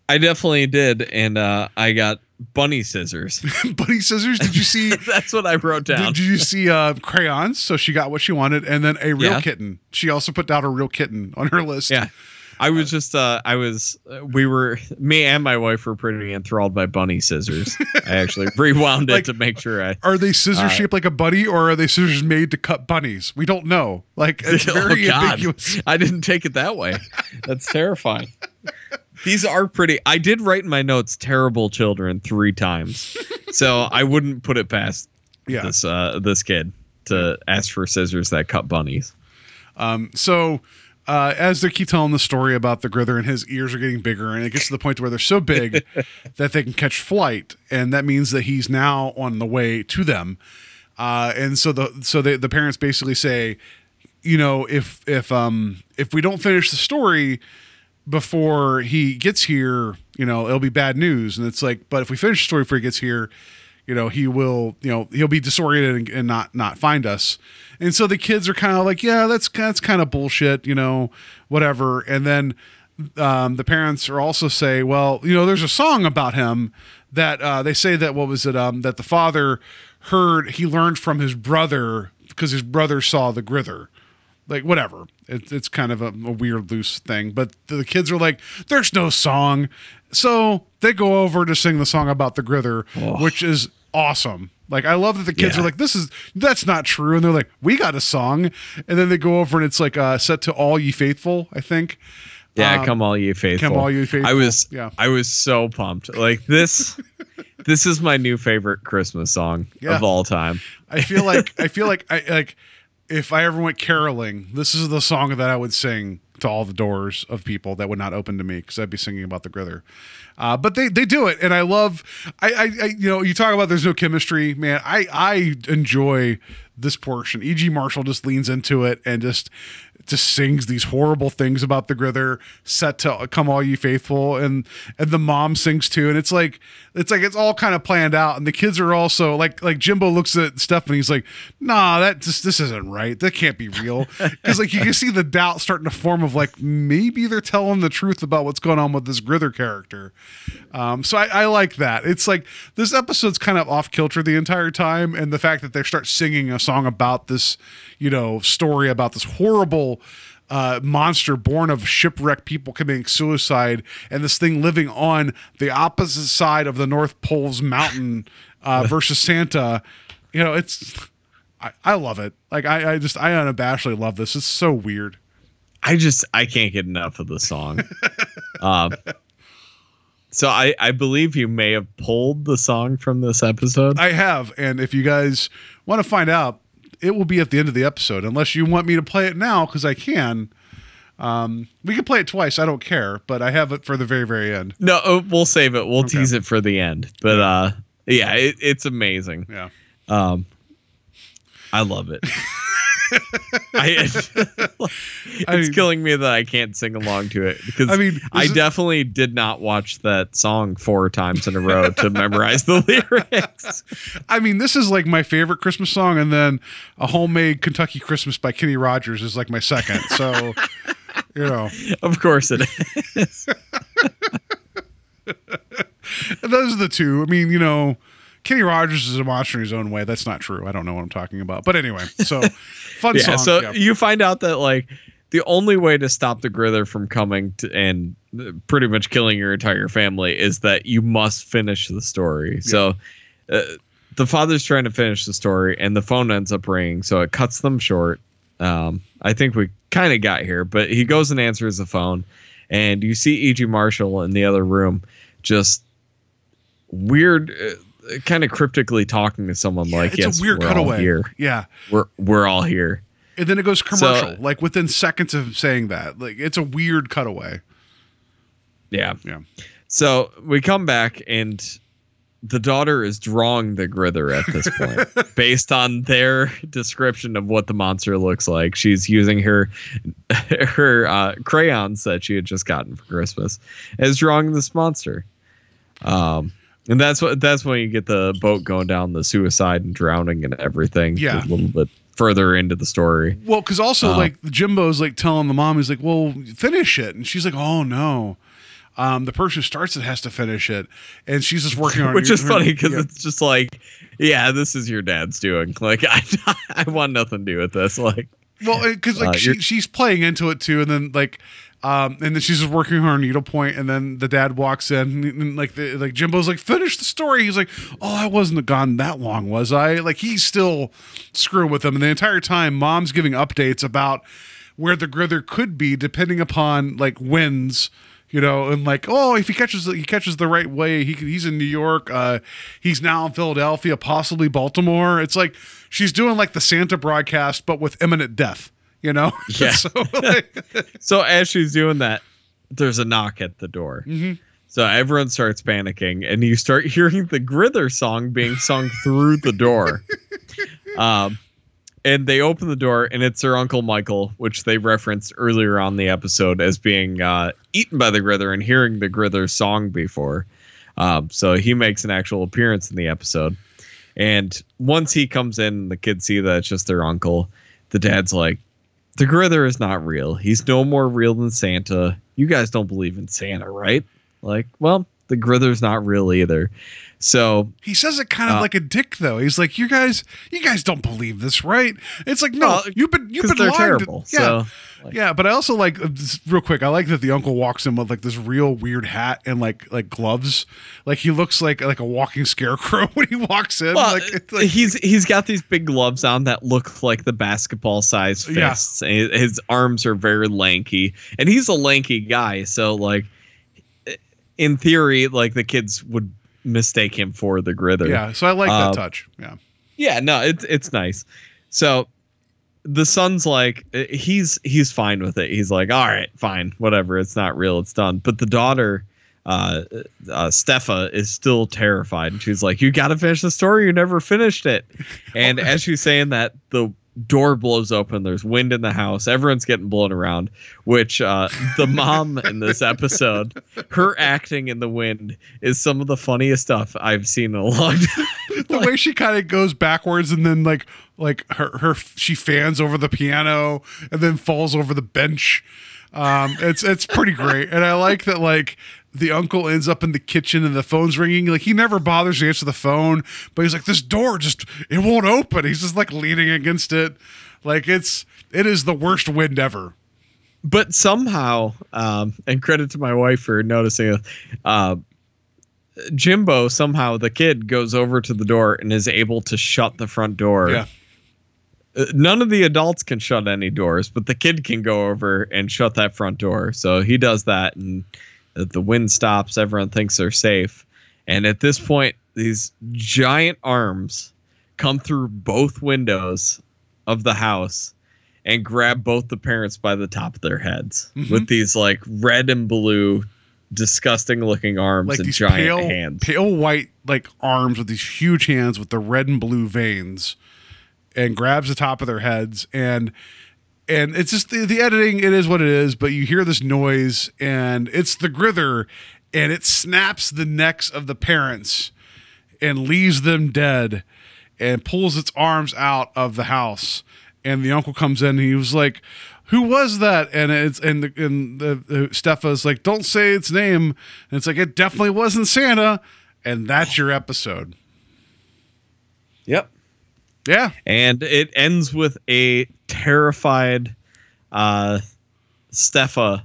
[SPEAKER 5] I definitely did, and uh, I got bunny scissors.
[SPEAKER 4] Bunny scissors. Did you see?
[SPEAKER 5] That's what I wrote down.
[SPEAKER 4] Did you see uh, crayons? So she got what she wanted, and then a real
[SPEAKER 5] Yeah.
[SPEAKER 4] kitten. She also put down a real kitten on her list.
[SPEAKER 5] Yeah. I was just uh I was uh, we were me and my wife were pretty enthralled by bunny scissors. I actually rewound it to make sure I
[SPEAKER 4] Are they scissors
[SPEAKER 5] Uh,
[SPEAKER 4] shaped like a bunny, or are they scissors made to cut bunnies? We don't know. Like it's very
[SPEAKER 5] oh, God.
[SPEAKER 4] ambiguous.
[SPEAKER 5] I didn't take it that way. That's terrifying. These are pretty I did write in my notes terrible children three times. So I wouldn't put it past
[SPEAKER 4] Yeah.
[SPEAKER 5] this uh this kid to ask for scissors that cut bunnies.
[SPEAKER 4] Um, so uh, as they keep telling the story about the Grither and his ears are getting bigger, and it gets to the point where they're so big that they can catch flight, and that means that he's now on the way to them. Uh, and so the so the the parents basically say, you know, if if um if we don't finish the story before he gets here, you know, it'll be bad news. And it's like, but if we finish the story before he gets here, you know, he will, you know, he'll be disoriented and, and not not find us. And so the kids are kind of like, yeah, that's that's kind of bullshit, you know, whatever. And then um, the parents are also say, well, you know, there's a song about him that uh, they say that what was it um, that the father heard he learned from his brother because his brother saw the grither like whatever it, it's kind of a, a weird loose thing but the kids are like there's no song so they go over to sing the song about the grither which is awesome like i love that the kids
[SPEAKER 5] Yeah.
[SPEAKER 4] are like this is that's not true and they're like we got a song and then they go over and it's like uh set to all ye faithful i think
[SPEAKER 5] Yeah,
[SPEAKER 4] Um,
[SPEAKER 5] come all you faithful.
[SPEAKER 4] Come All You Faithful,
[SPEAKER 5] I was
[SPEAKER 4] yeah.
[SPEAKER 5] I was so pumped. Like this this is my new favorite Christmas song
[SPEAKER 4] Yeah.
[SPEAKER 5] of all time.
[SPEAKER 4] I feel like I feel like I like if I ever went caroling, this is the song that I would sing to all the doors of people that would not open to me because I'd be singing about the grither. Uh, but they they do it, and I love. I, I I you know you talk about there's no chemistry, man. I I enjoy this portion. E.G. Marshall just leans into it and just just sings these horrible things about the grither set to come all you faithful and and the mom sings too and it's like it's like it's all kind of planned out and the kids are also like like jimbo looks at Steph and he's like nah that just this isn't right that can't be real. Because like you can see the doubt starting to form of like maybe they're telling the truth about what's going on with this grither character um, so I, I like that. It's like this episode's kind of off kilter the entire time, and the fact that they start singing a song about this, you know, story about this horrible uh, monster born of shipwrecked people committing suicide, and this thing living on the opposite side of the North Pole's mountain uh, versus Santa. You know, it's I, I love it. Like I, I just I unabashedly love this. It's so weird.
[SPEAKER 5] I just I can't get enough of the song. um so I, I believe you may have pulled the song from this episode.
[SPEAKER 4] I have, and if you guys want to find out, it will be at the end of the episode. Unless you want me to play it now, because I can. Um, we can play it twice. I don't care, but I have it for the very, very end.
[SPEAKER 5] no, uh, we'll save it. We'll tease it for the end. But uh yeah, it, it's amazing.
[SPEAKER 4] Yeah.
[SPEAKER 5] Um I love it. I, it's
[SPEAKER 4] I mean-
[SPEAKER 5] killing me that I can't sing along to it because
[SPEAKER 4] I mean,
[SPEAKER 5] I definitely did not watch that song four times in a row to memorize the lyrics.
[SPEAKER 4] I mean, this is like my favorite Christmas song, and then a homemade Kentucky Christmas by Kenny Rogers is like my second. So, you know,
[SPEAKER 5] Of course it is.
[SPEAKER 4] those are the two. I mean, you know, Kenny Rogers is a monster in his own way. That's not true. I don't know what I'm talking about. But anyway, so fun
[SPEAKER 5] Yeah,
[SPEAKER 4] song.
[SPEAKER 5] so
[SPEAKER 4] yeah.
[SPEAKER 5] you find out that like the only way to stop the Grither from coming to, and pretty much killing your entire family is that you must finish the story. So uh, the father's trying to finish the story, and the phone ends up ringing, so it cuts them short. Um, I think we kind of got here, but he goes and answers the phone, and you see E.G. Marshall in the other room, just weird. Uh, Kind of cryptically talking to someone
[SPEAKER 4] Yeah,
[SPEAKER 5] like,
[SPEAKER 4] it's
[SPEAKER 5] "Yes,
[SPEAKER 4] a weird cutaway.
[SPEAKER 5] here.
[SPEAKER 4] Yeah.
[SPEAKER 5] We're we're all here."
[SPEAKER 4] And then it goes commercial,
[SPEAKER 5] So-
[SPEAKER 4] like within seconds of saying that. Like it's a weird cutaway.
[SPEAKER 5] Yeah.
[SPEAKER 4] Yeah.
[SPEAKER 5] So we come back and the daughter is drawing the Grither at this point, based on their description of what the monster looks like. She's using her her uh, crayons that she had just gotten for Christmas as drawing this monster. Um, and that's what that's when you get the boat going down the suicide and drowning and everything.
[SPEAKER 4] Yeah.
[SPEAKER 5] a little bit further into the story.
[SPEAKER 4] Well, because also
[SPEAKER 5] Uh,
[SPEAKER 4] like Jimbo's like telling the mom, he's like, "Well, finish it," and she's like, "Oh no." Um, the person who starts it has to finish it, and she's just working on. It.
[SPEAKER 5] Which is
[SPEAKER 4] her-
[SPEAKER 5] funny because
[SPEAKER 4] yeah.
[SPEAKER 5] it's just like, yeah, this is your dad's doing. Like, I, I want nothing to do with this. Like,
[SPEAKER 4] Well, because like
[SPEAKER 5] Uh,
[SPEAKER 4] she, she's playing into it too, and then like, um, and then she's just working her needlepoint, and then the dad walks in, and, and, like the like Jimbo's like, finish the story. He's like, oh, I wasn't gone that long, was I? Like he's still screwing with them, and the entire time, mom's giving updates about where the Grither could be, depending upon like winds. You know, and like, oh, if he catches he catches the right way, he he's in New York. Uh, he's now in Philadelphia, possibly Baltimore. It's like she's doing like the Santa broadcast, but with imminent death. You know,
[SPEAKER 5] Yeah.
[SPEAKER 4] so, like,
[SPEAKER 5] so as she's doing that, there's a knock at the door.
[SPEAKER 4] Mhm.
[SPEAKER 5] So everyone starts panicking, and you start hearing the Grither song being sung through the door. Um, and they open the door, and it's their uncle Michael, which they referenced earlier on the episode as being uh, eaten by the Grither and hearing the Grither song before. Um, so he makes an actual appearance in the episode. And once he comes in, the kids see that it's just their uncle. The dad's like, the Grither is not real. He's no more real than Santa. You guys don't believe in Santa, right? Like, well, the Grither's not real either. So
[SPEAKER 4] he says it kind of
[SPEAKER 5] Uh,
[SPEAKER 4] like a dick, though. He's like, "You guys, you guys don't believe this, right?" It's like, no,
[SPEAKER 5] Well,
[SPEAKER 4] you've been you've been lying. to- yeah,
[SPEAKER 5] So like-
[SPEAKER 4] yeah. But I also like uh, real quick. I like that the uncle walks in with like this real weird hat and like like gloves. Like he looks like like a walking scarecrow when he walks in.
[SPEAKER 5] well,
[SPEAKER 4] like, it's like
[SPEAKER 5] he's he's got these big gloves on that look like the basketball size
[SPEAKER 4] Yeah.
[SPEAKER 5] fists. and His, his arms are very lanky, and he's a lanky guy. So like, in theory, like the kids would mistake him for the Grither.
[SPEAKER 4] yeah. So I like
[SPEAKER 5] Um,
[SPEAKER 4] that touch. Yeah.
[SPEAKER 5] yeah no it's it's nice so the son's like he's he's fine with it he's like all right fine whatever it's not real it's done but the daughter uh, uh Stefa is still terrified and she's like you got to finish the story you never finished it and as she's saying that the door blows open there's wind in the house everyone's getting blown around which uh the mom in this episode her acting in the wind is some of the funniest stuff i've seen in a long time
[SPEAKER 4] the way she kind of goes backwards and then like like her her she fans over the piano and then falls over the bench. Um it's it's pretty great. And i like that like the uncle ends up in the kitchen and the phone's ringing. Like he never bothers to answer the phone but he's like this door just it won't open. He's just like leaning against it. Like it's it is the worst wind ever.
[SPEAKER 5] But somehow, um, and credit to my wife for noticing it, uh, Jimbo somehow the kid goes over to the door and is able to shut the front door.
[SPEAKER 4] yeah.
[SPEAKER 5] Uh, None of the adults can shut any doors, but the kid can go over and shut that front door. So he does that, and the wind stops. Everyone thinks they're safe. And at this point, these giant arms come through both windows of the house and grab both the parents by the top of their heads
[SPEAKER 4] Mhm.
[SPEAKER 5] with these like red and blue, disgusting looking arms
[SPEAKER 4] like
[SPEAKER 5] and
[SPEAKER 4] these
[SPEAKER 5] giant
[SPEAKER 4] pale
[SPEAKER 5] hands.
[SPEAKER 4] pale white like arms with these huge hands with the red and blue veins and grabs the top of their heads and and it's just the, the editing it is what it is but you hear this noise and it's the grither and it snaps the necks of the parents and leaves them dead and pulls its arms out of the house. And the uncle comes in and he was like who was that? And it's and the and the, the Stefa's like don't say its name. And it's like it definitely wasn't Santa. And that's your episode.
[SPEAKER 5] Yep.
[SPEAKER 4] Yeah
[SPEAKER 5] and it ends with a terrified uh Stefa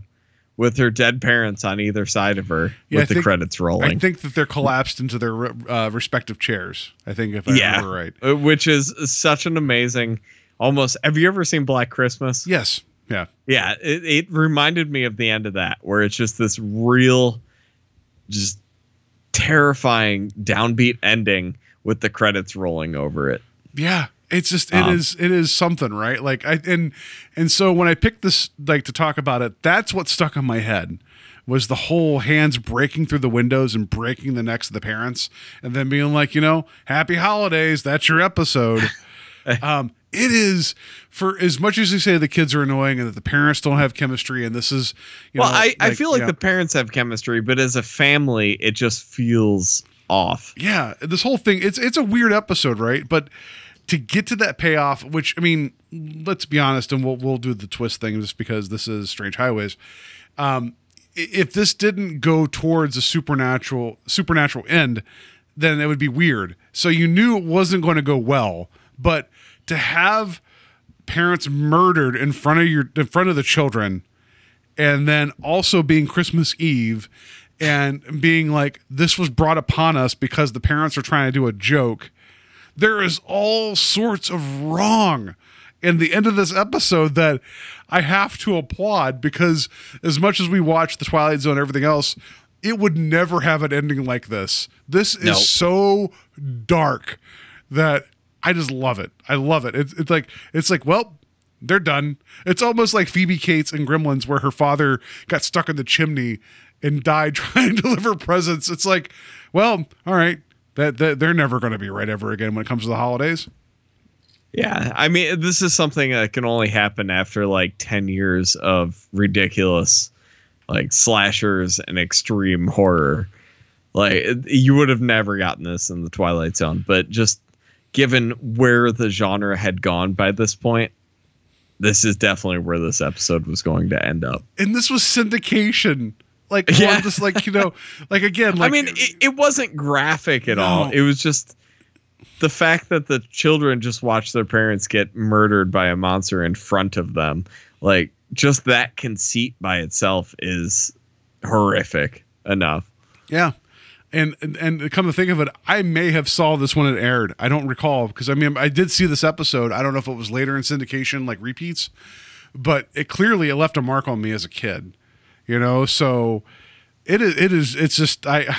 [SPEAKER 5] with her dead parents on either side of her
[SPEAKER 4] Yeah, I
[SPEAKER 5] with the
[SPEAKER 4] think-
[SPEAKER 5] credits rolling.
[SPEAKER 4] I think that they're collapsed into their uh, respective chairs I think if I
[SPEAKER 5] yeah,
[SPEAKER 4] remember right
[SPEAKER 5] Uh, which is such an amazing. Almost. Have you ever seen Black Christmas?
[SPEAKER 4] yes yeah
[SPEAKER 5] Yeah, it, it reminded me of the end of that, where it's just this real, just terrifying downbeat ending with the credits rolling over it.
[SPEAKER 4] Yeah, it's just it is
[SPEAKER 5] Um,
[SPEAKER 4] it is something, right? Like I and and so when I picked this like to talk about it, that's what stuck in my head was the whole hands breaking through the windows and breaking the necks of the parents, and then being like, you know, happy holidays. That's your episode. um, it is for as much as you say the kids are annoying and that the parents don't have chemistry, and this is, you
[SPEAKER 5] well,
[SPEAKER 4] know,
[SPEAKER 5] I, I feel like the parents have chemistry, but as a family, it just feels off.
[SPEAKER 4] yeah this whole thing it's it's a weird episode right but to get to that payoff which i mean let's be honest and we'll we'll do the twist thing just because this is strange highways um if this didn't go towards a supernatural supernatural end then it would be weird so you knew it wasn't going to go well but to have parents murdered in front of your in front of the children and then also being Christmas Eve and being like, this was brought upon us because the parents are trying to do a joke. There is all sorts of wrong in the end of this episode that I have to applaud because as much as we watch The Twilight Zone and everything else, it would never have an ending like this. This is
[SPEAKER 5] Nope.
[SPEAKER 4] so dark that I just love it. I love it. It's, it's like it's like well, they're done. It's almost like Phoebe Cates in Gremlins, where her father got stuck in the chimney and died trying to deliver presents. It's like, well, all right, that, that they're never going to be right ever again when it comes to the holidays.
[SPEAKER 5] Yeah, I mean, this is something that can only happen after like 10 years of ridiculous like slashers and extreme horror. Like you would have never gotten this in the Twilight Zone, but just given where the genre had gone by this point, this is definitely where this episode was going to end up.
[SPEAKER 4] And this was syndication. Like,
[SPEAKER 5] Yeah.
[SPEAKER 4] just like you know, like again, like
[SPEAKER 5] I mean, it, it wasn't graphic at
[SPEAKER 4] No.
[SPEAKER 5] all. It was just the fact that the children just watched their parents get murdered by a monster in front of them. Like, just that conceit by itself is horrific enough.
[SPEAKER 4] Yeah. And, and and come to think of it, I may have saw this when it aired. I don't recall because I mean I did see this episode. I don't know if it was later in syndication, like repeats, but it clearly it left a mark on me as a kid. You know, so it is it is it's just I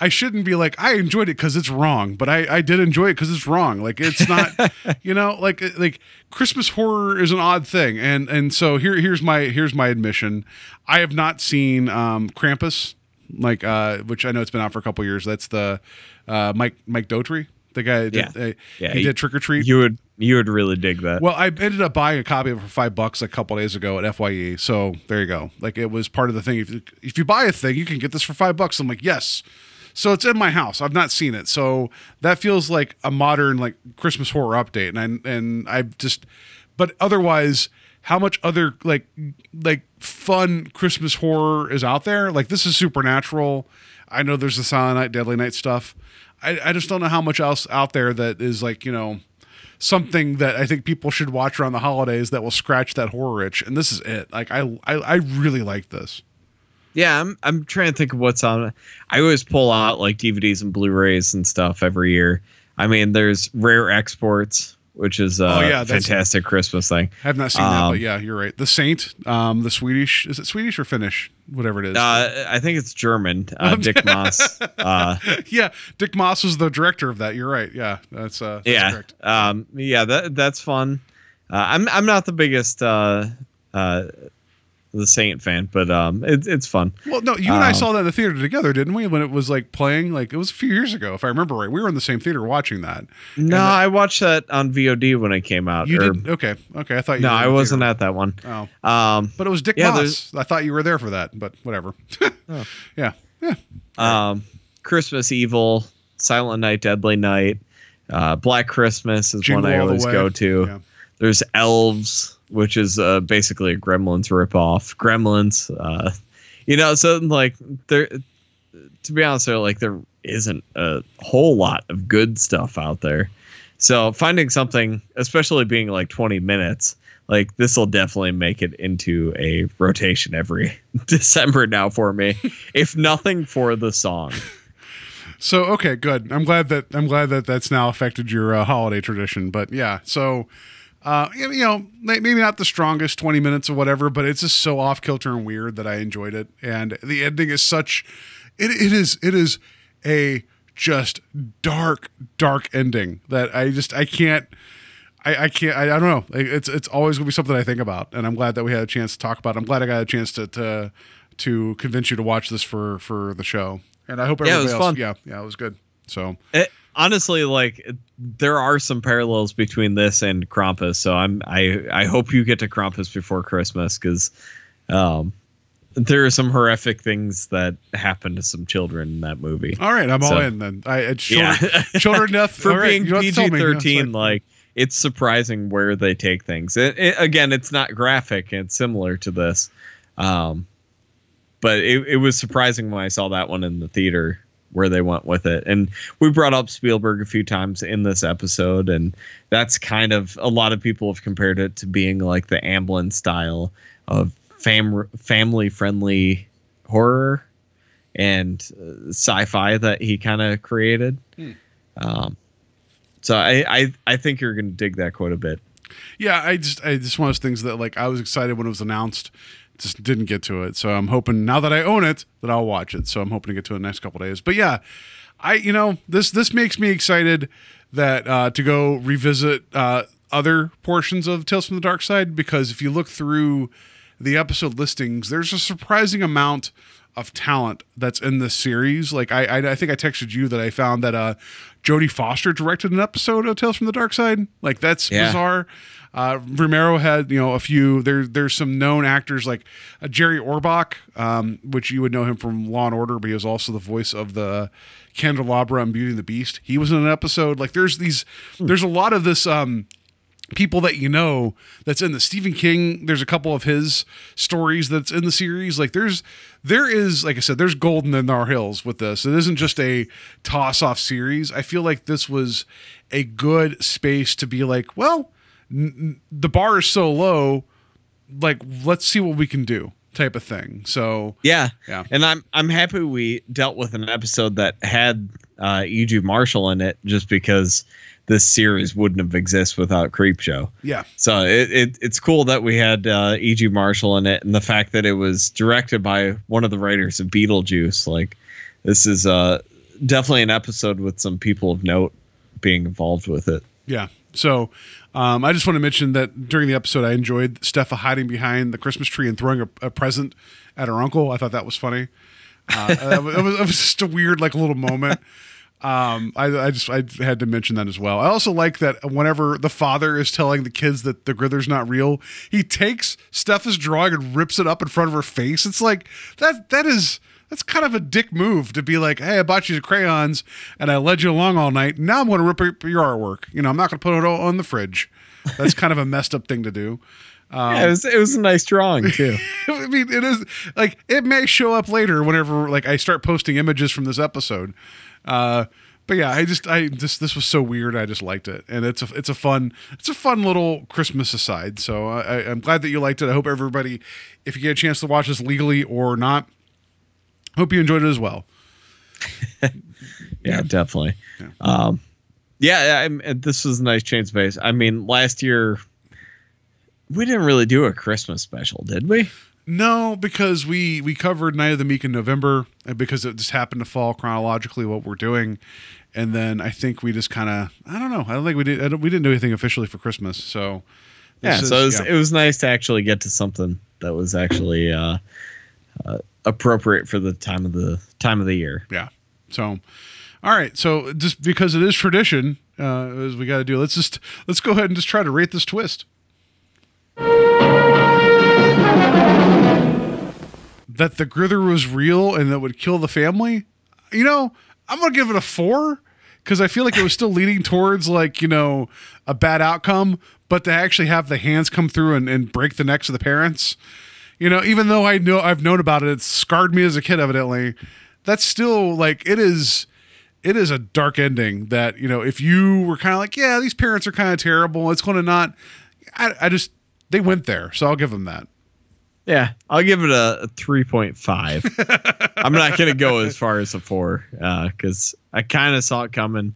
[SPEAKER 4] I shouldn't be like I enjoyed it because it's wrong, but I I did enjoy it because it's wrong. Like it's not, you know, like like Christmas horror is an odd thing, and and so here here's my here's my admission. I have not seen um, Krampus, like uh, which I know it's been out for a couple years. That's the uh, Mike Mike Dougherty, the guy. That,
[SPEAKER 5] Yeah.
[SPEAKER 4] uh,
[SPEAKER 5] Yeah,
[SPEAKER 4] he
[SPEAKER 5] he-
[SPEAKER 4] did Trick 'r Treat.
[SPEAKER 5] You would you would really dig that.
[SPEAKER 4] Well, I ended up buying a copy of it for five bucks a couple days ago at Fye. So there you go. Like it was part of the thing. If you, if you buy a thing, you can get this for five bucks. I'm like, yes. So it's in my house. I've not seen it. So that feels like a modern like Christmas horror update. And I and I just, but otherwise, how much other like like fun Christmas horror is out there? Like this is supernatural. I know there's the Silent Night, Deadly Night stuff. I, I just don't know how much else out there that is like you know something that I think people should watch around the holidays that will scratch that horror itch. And this is it. Like I I, I really like this.
[SPEAKER 5] Yeah, I'm I'm trying to think of what's on. I always pull out like DVDs and Blu-rays and stuff every year. I mean, there's rare exports, which is a
[SPEAKER 4] Oh, yeah,
[SPEAKER 5] fantastic Christmas thing.
[SPEAKER 4] I have not seen that,
[SPEAKER 5] Um,
[SPEAKER 4] but yeah, you're right. The Saint, um, the Swedish is it Swedish or Finnish? Whatever it is.
[SPEAKER 5] Uh, I think it's German. Uh, Dick Maas. Uh,
[SPEAKER 4] yeah, Dick Maas was the director of that. You're right. Yeah, that's uh, that's
[SPEAKER 5] yeah,
[SPEAKER 4] correct.
[SPEAKER 5] um, yeah, that that's fun. Uh, I'm I'm not the biggest uh, uh, the Saint fan, but um, it's it's fun.
[SPEAKER 4] Well, no, you and I
[SPEAKER 5] Um,
[SPEAKER 4] saw that in the theater together, didn't we? When it was like playing, like it was a few years ago, if I remember right. We were in the same theater watching that.
[SPEAKER 5] No, I watched that on VOD when it came out.
[SPEAKER 4] You
[SPEAKER 5] or-
[SPEAKER 4] did okay, okay. I thought you.
[SPEAKER 5] No,
[SPEAKER 4] were
[SPEAKER 5] I
[SPEAKER 4] the
[SPEAKER 5] wasn't
[SPEAKER 4] theater.
[SPEAKER 5] at that one.
[SPEAKER 4] Oh,
[SPEAKER 5] Um,
[SPEAKER 4] but it was Dick
[SPEAKER 5] Yeah, Maas.
[SPEAKER 4] I thought you were there for that, but whatever.
[SPEAKER 5] Oh.
[SPEAKER 4] Yeah, yeah.
[SPEAKER 5] um, Christmas Evil, Silent Night, Deadly Night, uh, Black Christmas is
[SPEAKER 4] Jingle
[SPEAKER 5] one I always go to.
[SPEAKER 4] Yeah.
[SPEAKER 5] There's Elves, which is uh, basically a Gremlins ripoff. Gremlins, uh, you know, so like there. To be honest, there like there isn't a whole lot of good stuff out there. So finding something, especially being like 20 minutes, like this will definitely make it into a rotation every December now for me, if nothing for the song.
[SPEAKER 4] So okay, good. I'm glad that I'm glad that that's now affected your uh, holiday tradition. But yeah, so uh, you know maybe not the strongest 20 minutes or whatever, but it's just so off kilter and weird that I enjoyed it. And the ending is such it, it is it is a just dark dark ending that I just I can't. I, I can't. I, I don't know. It's it's always gonna be something I think about, and I'm glad that we had a chance to talk about. it. I'm glad I got a chance to to to convince you to watch this for for the show. And I hope
[SPEAKER 5] Yeah, it
[SPEAKER 4] everybody
[SPEAKER 5] was
[SPEAKER 4] else.
[SPEAKER 5] fun.
[SPEAKER 4] Yeah, yeah, it was good. So
[SPEAKER 5] It, honestly, like there are some parallels between this and Krampus. So I'm I I hope you get to Krampus before Christmas because um, there are some horrific things that happen to some children in that movie.
[SPEAKER 4] all right, I'm all in then. I it's
[SPEAKER 5] Yeah.
[SPEAKER 4] children, children death
[SPEAKER 5] for
[SPEAKER 4] all right,
[SPEAKER 5] being
[SPEAKER 4] you don't have to tell
[SPEAKER 5] PG
[SPEAKER 4] me. Yeah, it's
[SPEAKER 5] thirteen, like it's surprising where they take things. It, it, again, it's not graphic; it's similar to this, um, but it, it was surprising when I saw that one in the theater where they went with it. And we brought up Spielberg a few times in this episode, and that's kind of a lot of people have compared it to being like the Amblin style of fam- family friendly horror and uh, sci-fi that he kind of created. Um, so I, I I think you're gonna dig that quite a bit.
[SPEAKER 4] Yeah, I just I just one of those things that like I was excited when it was announced, just didn't get to it. So I'm hoping now that I own it that I'll watch it. So I'm hoping to get to it in the next couple days. But yeah, I you know this this makes me excited that uh, to go revisit uh, other portions of Tales from the Dark Side because if you look through the episode listings, there's a surprising amount of talent that's in this series. Like I, I, I think I texted you that I found that uh, Jodie Foster directed an episode of Tales from the Dark Side. Like that's
[SPEAKER 5] Yeah.
[SPEAKER 4] bizarre. Uh, Romero had you know a few. There there's some known actors like uh, Jerry Orbach, um, which you would know him from Law and Order, but he was also the voice of the Candelabra and Beauty and the Beast. He was in an episode. Like there's these, there's a lot of this. Um, people that you know that's in the Stephen King there's a couple of his stories that's in the series like there's there is like I said there's golden in our hills with this it isn't just a toss off series I feel like this was a good space to be like well n- the bar is so low like let's see what we can do type of thing so
[SPEAKER 5] Yeah,
[SPEAKER 4] Yeah.
[SPEAKER 5] And I'm I'm happy we dealt with an episode that had uh, E.G. Marshall in it, just because this series wouldn't have existed without Creepshow.
[SPEAKER 4] Yeah
[SPEAKER 5] So it, it it's cool that we had uh, E.G. Marshall in it, and the fact that it was directed by one of the writers of Beetlejuice. Like, this is uh, definitely an episode with some people of note being involved with it.
[SPEAKER 4] Yeah. So um, I just want to mention that during the episode, I enjoyed Stefa hiding behind the Christmas tree and throwing a, a present at her uncle. I thought that was funny. Uh, it, was, it was- it was just a weird, like, little moment. Um, I, I just I had to mention that as well. I also like that whenever the father is telling the kids that the Grither's not real, he takes Steph's drawing and rips it up in front of her face. It's like that that is that's kind of a dick move to be like, hey, I bought you crayons and I led you along all night. Now I'm going to rip up your artwork. You know, I'm not going to put it all on the fridge. That's kind of a messed up thing to do.
[SPEAKER 5] yeah, it was it was a nice drawing too.
[SPEAKER 4] I mean, it is like it may show up later whenever like I start posting images from this episode. Uh, but yeah, I just I just this was so weird. I just liked it, and it's a it's a fun it's a fun little Christmas aside. So I, I'm glad that you liked it. I hope everybody, if you get a chance to watch this legally or not, hope you enjoyed it as well.
[SPEAKER 5] yeah, definitely. Um, yeah, I, I, this was a nice change of pace. I mean, last year we didn't really do a Christmas special, did we?
[SPEAKER 4] No, because we we covered Night of the Meek in November, and because it just happened to fall chronologically what we're doing, and then I think we just kind of I don't know I don't think we did we didn't do anything officially for Christmas, so
[SPEAKER 5] Yeah,
[SPEAKER 4] this
[SPEAKER 5] so it was,
[SPEAKER 4] yeah.
[SPEAKER 5] it was nice to actually get to something that was actually uh, uh, appropriate for the time of the time of the year.
[SPEAKER 4] Yeah. So, all right. So just because it is tradition, uh, as we got to do, let's just let's go ahead and just try to rate this twist. That the Grither was real and that would kill the family. You know, I'm gonna give it a four because I feel like it was still leading towards like you know a bad outcome, but to actually have the hands come through and, and break the necks of the parents you know even though i know i've known about it it's scarred me as a kid evidently that's still like it is it is a dark ending that you know if you were kind of like yeah these parents are kind of terrible it's going to not I, I just they went there so i'll give them that
[SPEAKER 5] Yeah, I'll give it a, a three point five. I'm not gonna go as far as a four because I kind of saw it coming,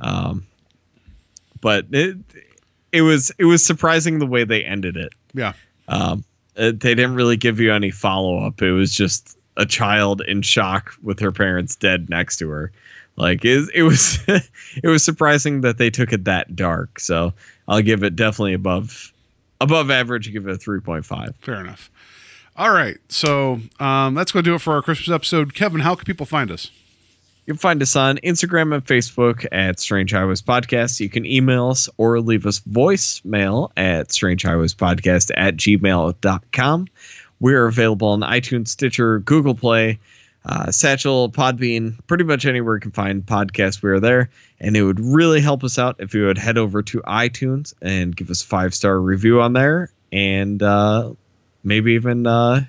[SPEAKER 5] um, but it it was it was surprising the way they ended it.
[SPEAKER 4] yeah
[SPEAKER 5] Um, it, they didn't really give you any follow up. It was just a child in shock with her parents dead next to her. Like it, it was, it was surprising that they took it that dark. So I'll give it definitely above, above average. Give it a three point five.
[SPEAKER 4] fair enough All right. So um, that's going to do it for our Christmas episode. Kevin, how can people find us?
[SPEAKER 5] You can find us on Instagram and Facebook at Strange Highways Podcast. You can email us or leave us voicemail at Strange Highways Podcast at gmail.com. We're available on iTunes, Stitcher, Google Play, uh, Satchel, Podbean, pretty much anywhere you can find podcasts. We are there. And it would really help us out if you would head over to iTunes and give us a five star review on there. And uh, maybe even, uh,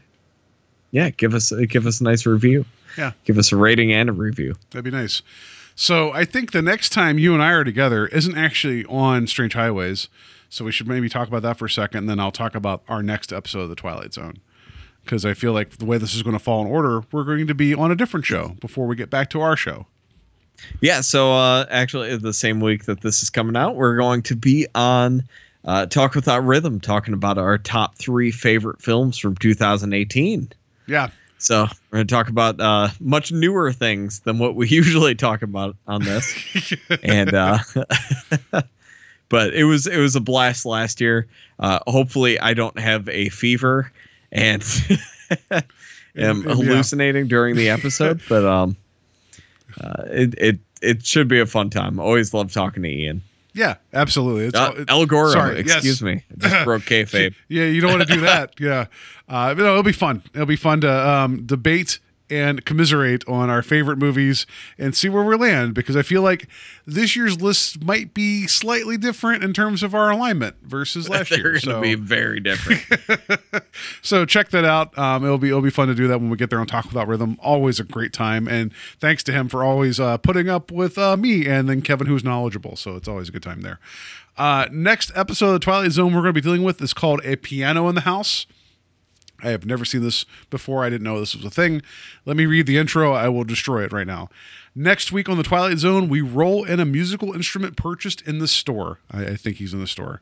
[SPEAKER 5] yeah, give us give us a nice review.
[SPEAKER 4] Yeah.
[SPEAKER 5] Give us a rating and a review.
[SPEAKER 4] That'd be nice. So I think the next time you and I are together isn't actually on Strange Highways. So we should maybe talk about that for a second, and then I'll talk about our next episode of The Twilight Zone. Because I feel like the way this is going to fall in order, we're going to be on a different show before we get back to our show.
[SPEAKER 5] Yeah, so uh, actually, the same week that this is coming out, we're going to be on uh, Talk Without Rhythm, talking about our top three favorite films from 2018.
[SPEAKER 4] Yeah.
[SPEAKER 5] So we're going to talk about uh, much newer things than what we usually talk about on this, and uh, but it was it was a blast last year. Uh, hopefully, I don't have a fever and am
[SPEAKER 4] Yeah.
[SPEAKER 5] hallucinating during the episode, but um, uh, it it it should be a fun time. Always love talking to Ian.
[SPEAKER 4] Yeah, absolutely. It's,
[SPEAKER 5] Uh, El Goro,
[SPEAKER 4] sorry, yes.
[SPEAKER 5] excuse me, I just broke kayfabe.
[SPEAKER 4] Yeah, you don't want to do that. Yeah, uh, but no, it'll be fun. It'll be fun to um, debate and commiserate on our favorite movies and see where we land because I feel like this year's list might be slightly different in terms of our alignment versus last
[SPEAKER 5] They're
[SPEAKER 4] year.
[SPEAKER 5] going to
[SPEAKER 4] So,
[SPEAKER 5] be very different.
[SPEAKER 4] so check that out. Um, it'll be it'll be fun to do that when we get there on Talk Without Rhythm. Always a great time, and thanks to him for always uh, putting up with uh, me and then Kevin, who's knowledgeable. So it's always a good time there. Uh, next episode of the Twilight Zone we're going to be dealing with is called a piano in the house. I have never seen this before. I didn't know this was a thing. Let me read the intro. I will destroy it right now. Next week on the Twilight Zone, we roll in a musical instrument purchased in the store. I, I think he's in the store.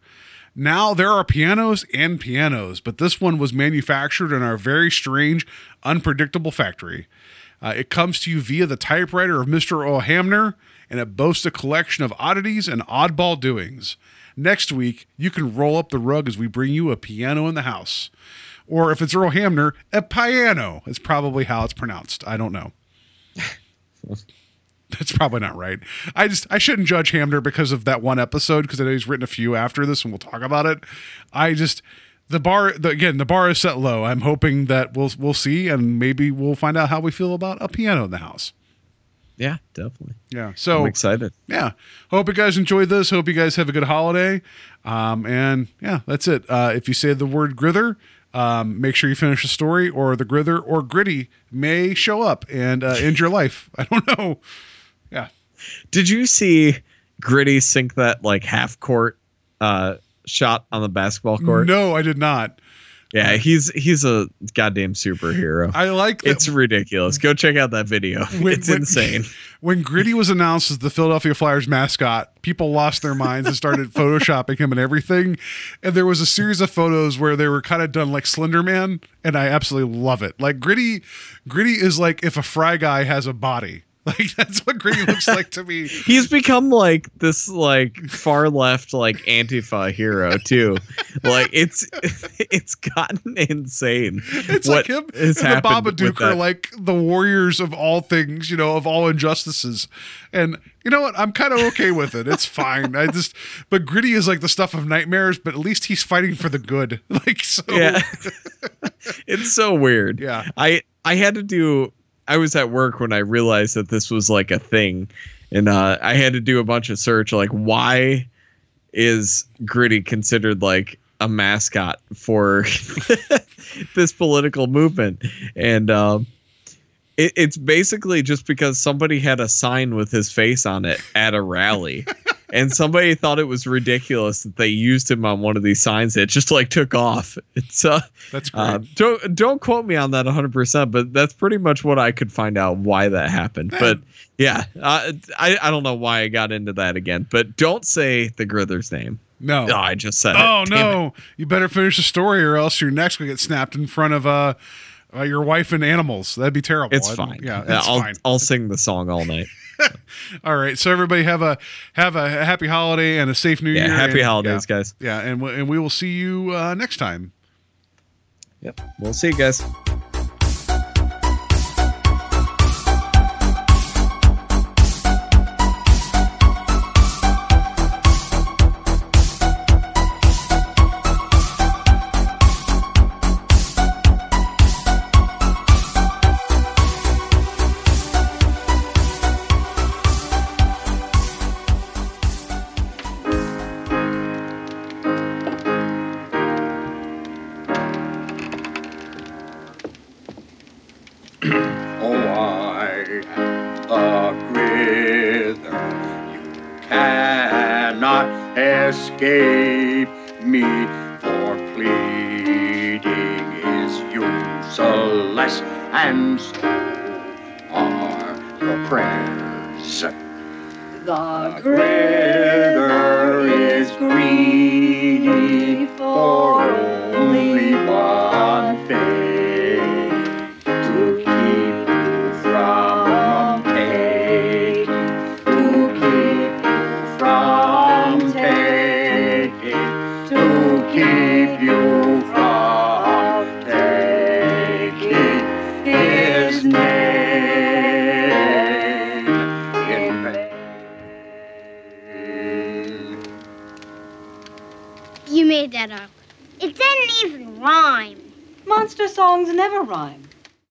[SPEAKER 4] Now there are pianos and pianos, but this one was manufactured in our very strange, unpredictable factory. Uh, it comes to you via the typewriter of Mr. O'Hamner, and it boasts a collection of oddities and oddball doings. Next week, you can roll up the rug as we bring you a piano in the house. Or if it's Earl Hamner, a piano is probably how it's pronounced. I don't know. That's probably not right. I just I shouldn't judge Hamner because of that one episode because I know he's written a few after this and we'll talk about it. I just the bar the, again the bar is set low. I'm hoping that we'll we'll see and maybe we'll find out how we feel about a piano in the house.
[SPEAKER 5] yeah, definitely.
[SPEAKER 4] Yeah. So
[SPEAKER 5] I'm excited.
[SPEAKER 4] yeah hope you guys enjoyed this hope you guys have a good holiday um, and yeah that's it uh, if you say the word grither um, make sure you finish the story or the grither or gritty may show up and uh, end your life. I don't know. Yeah.
[SPEAKER 5] Did you see Gritty sink that like half court uh, shot on the basketball court?
[SPEAKER 4] no i did not
[SPEAKER 5] Yeah, he's he's a goddamn superhero.
[SPEAKER 4] i like that
[SPEAKER 5] it's ridiculous. Go check out that video.
[SPEAKER 4] When-
[SPEAKER 5] it's
[SPEAKER 4] when-
[SPEAKER 5] insane.
[SPEAKER 4] when Gritty was announced as the Philadelphia Flyers mascot, people lost their minds and started photoshopping him and everything. And there was a series of photos where they were kind of done like Slender Man, and I absolutely love it. Like Gritty, Gritty is like if a Fry guy has a body. Like that's what Gritty looks like to me.
[SPEAKER 5] He's become like this like far left like Antifa hero too. like it's it's gotten insane.
[SPEAKER 4] It's
[SPEAKER 5] what
[SPEAKER 4] like him and the Babadook are like the warriors of all things, you know, of all injustices. And you know what? I'm kind of okay with it. It's fine. I just, but Gritty is like the stuff of nightmares, but at least he's fighting for the good. Like so.
[SPEAKER 5] Yeah. it's so weird.
[SPEAKER 4] Yeah.
[SPEAKER 5] I I had to do I was at work when I realized that this was like a thing. And uh I had to do a bunch of search like why is Gritty considered like a mascot for this political movement? And um it, it's basically just because somebody had a sign with his face on it at a rally. And somebody thought it was ridiculous that they used him on one of these signs that just like took off. It's uh,
[SPEAKER 4] That's great.
[SPEAKER 5] uh don't don't quote me on that 100%, but that's pretty much what I could find out why that happened. But yeah, uh, I I don't know why I got into that again. But don't say the Grither's name.
[SPEAKER 4] no.
[SPEAKER 5] Oh, I just said
[SPEAKER 4] Oh
[SPEAKER 5] it. Damn it.
[SPEAKER 4] no! You better finish the story, or else your neck's gonna get snapped in front of uh, uh your wife and animals. That'd be terrible.
[SPEAKER 5] It's fine.
[SPEAKER 4] Yeah, it's
[SPEAKER 5] I'll
[SPEAKER 4] fine.
[SPEAKER 5] I'll sing the song all night.
[SPEAKER 4] All right. So everybody have a have a happy holiday and a safe New
[SPEAKER 5] Yeah,
[SPEAKER 4] Year.
[SPEAKER 5] happy
[SPEAKER 4] and-
[SPEAKER 5] holidays, guys.
[SPEAKER 4] Yeah, yeah, and we- and we will see you uh, next time.
[SPEAKER 5] Yep. We'll see you guys.
[SPEAKER 1] The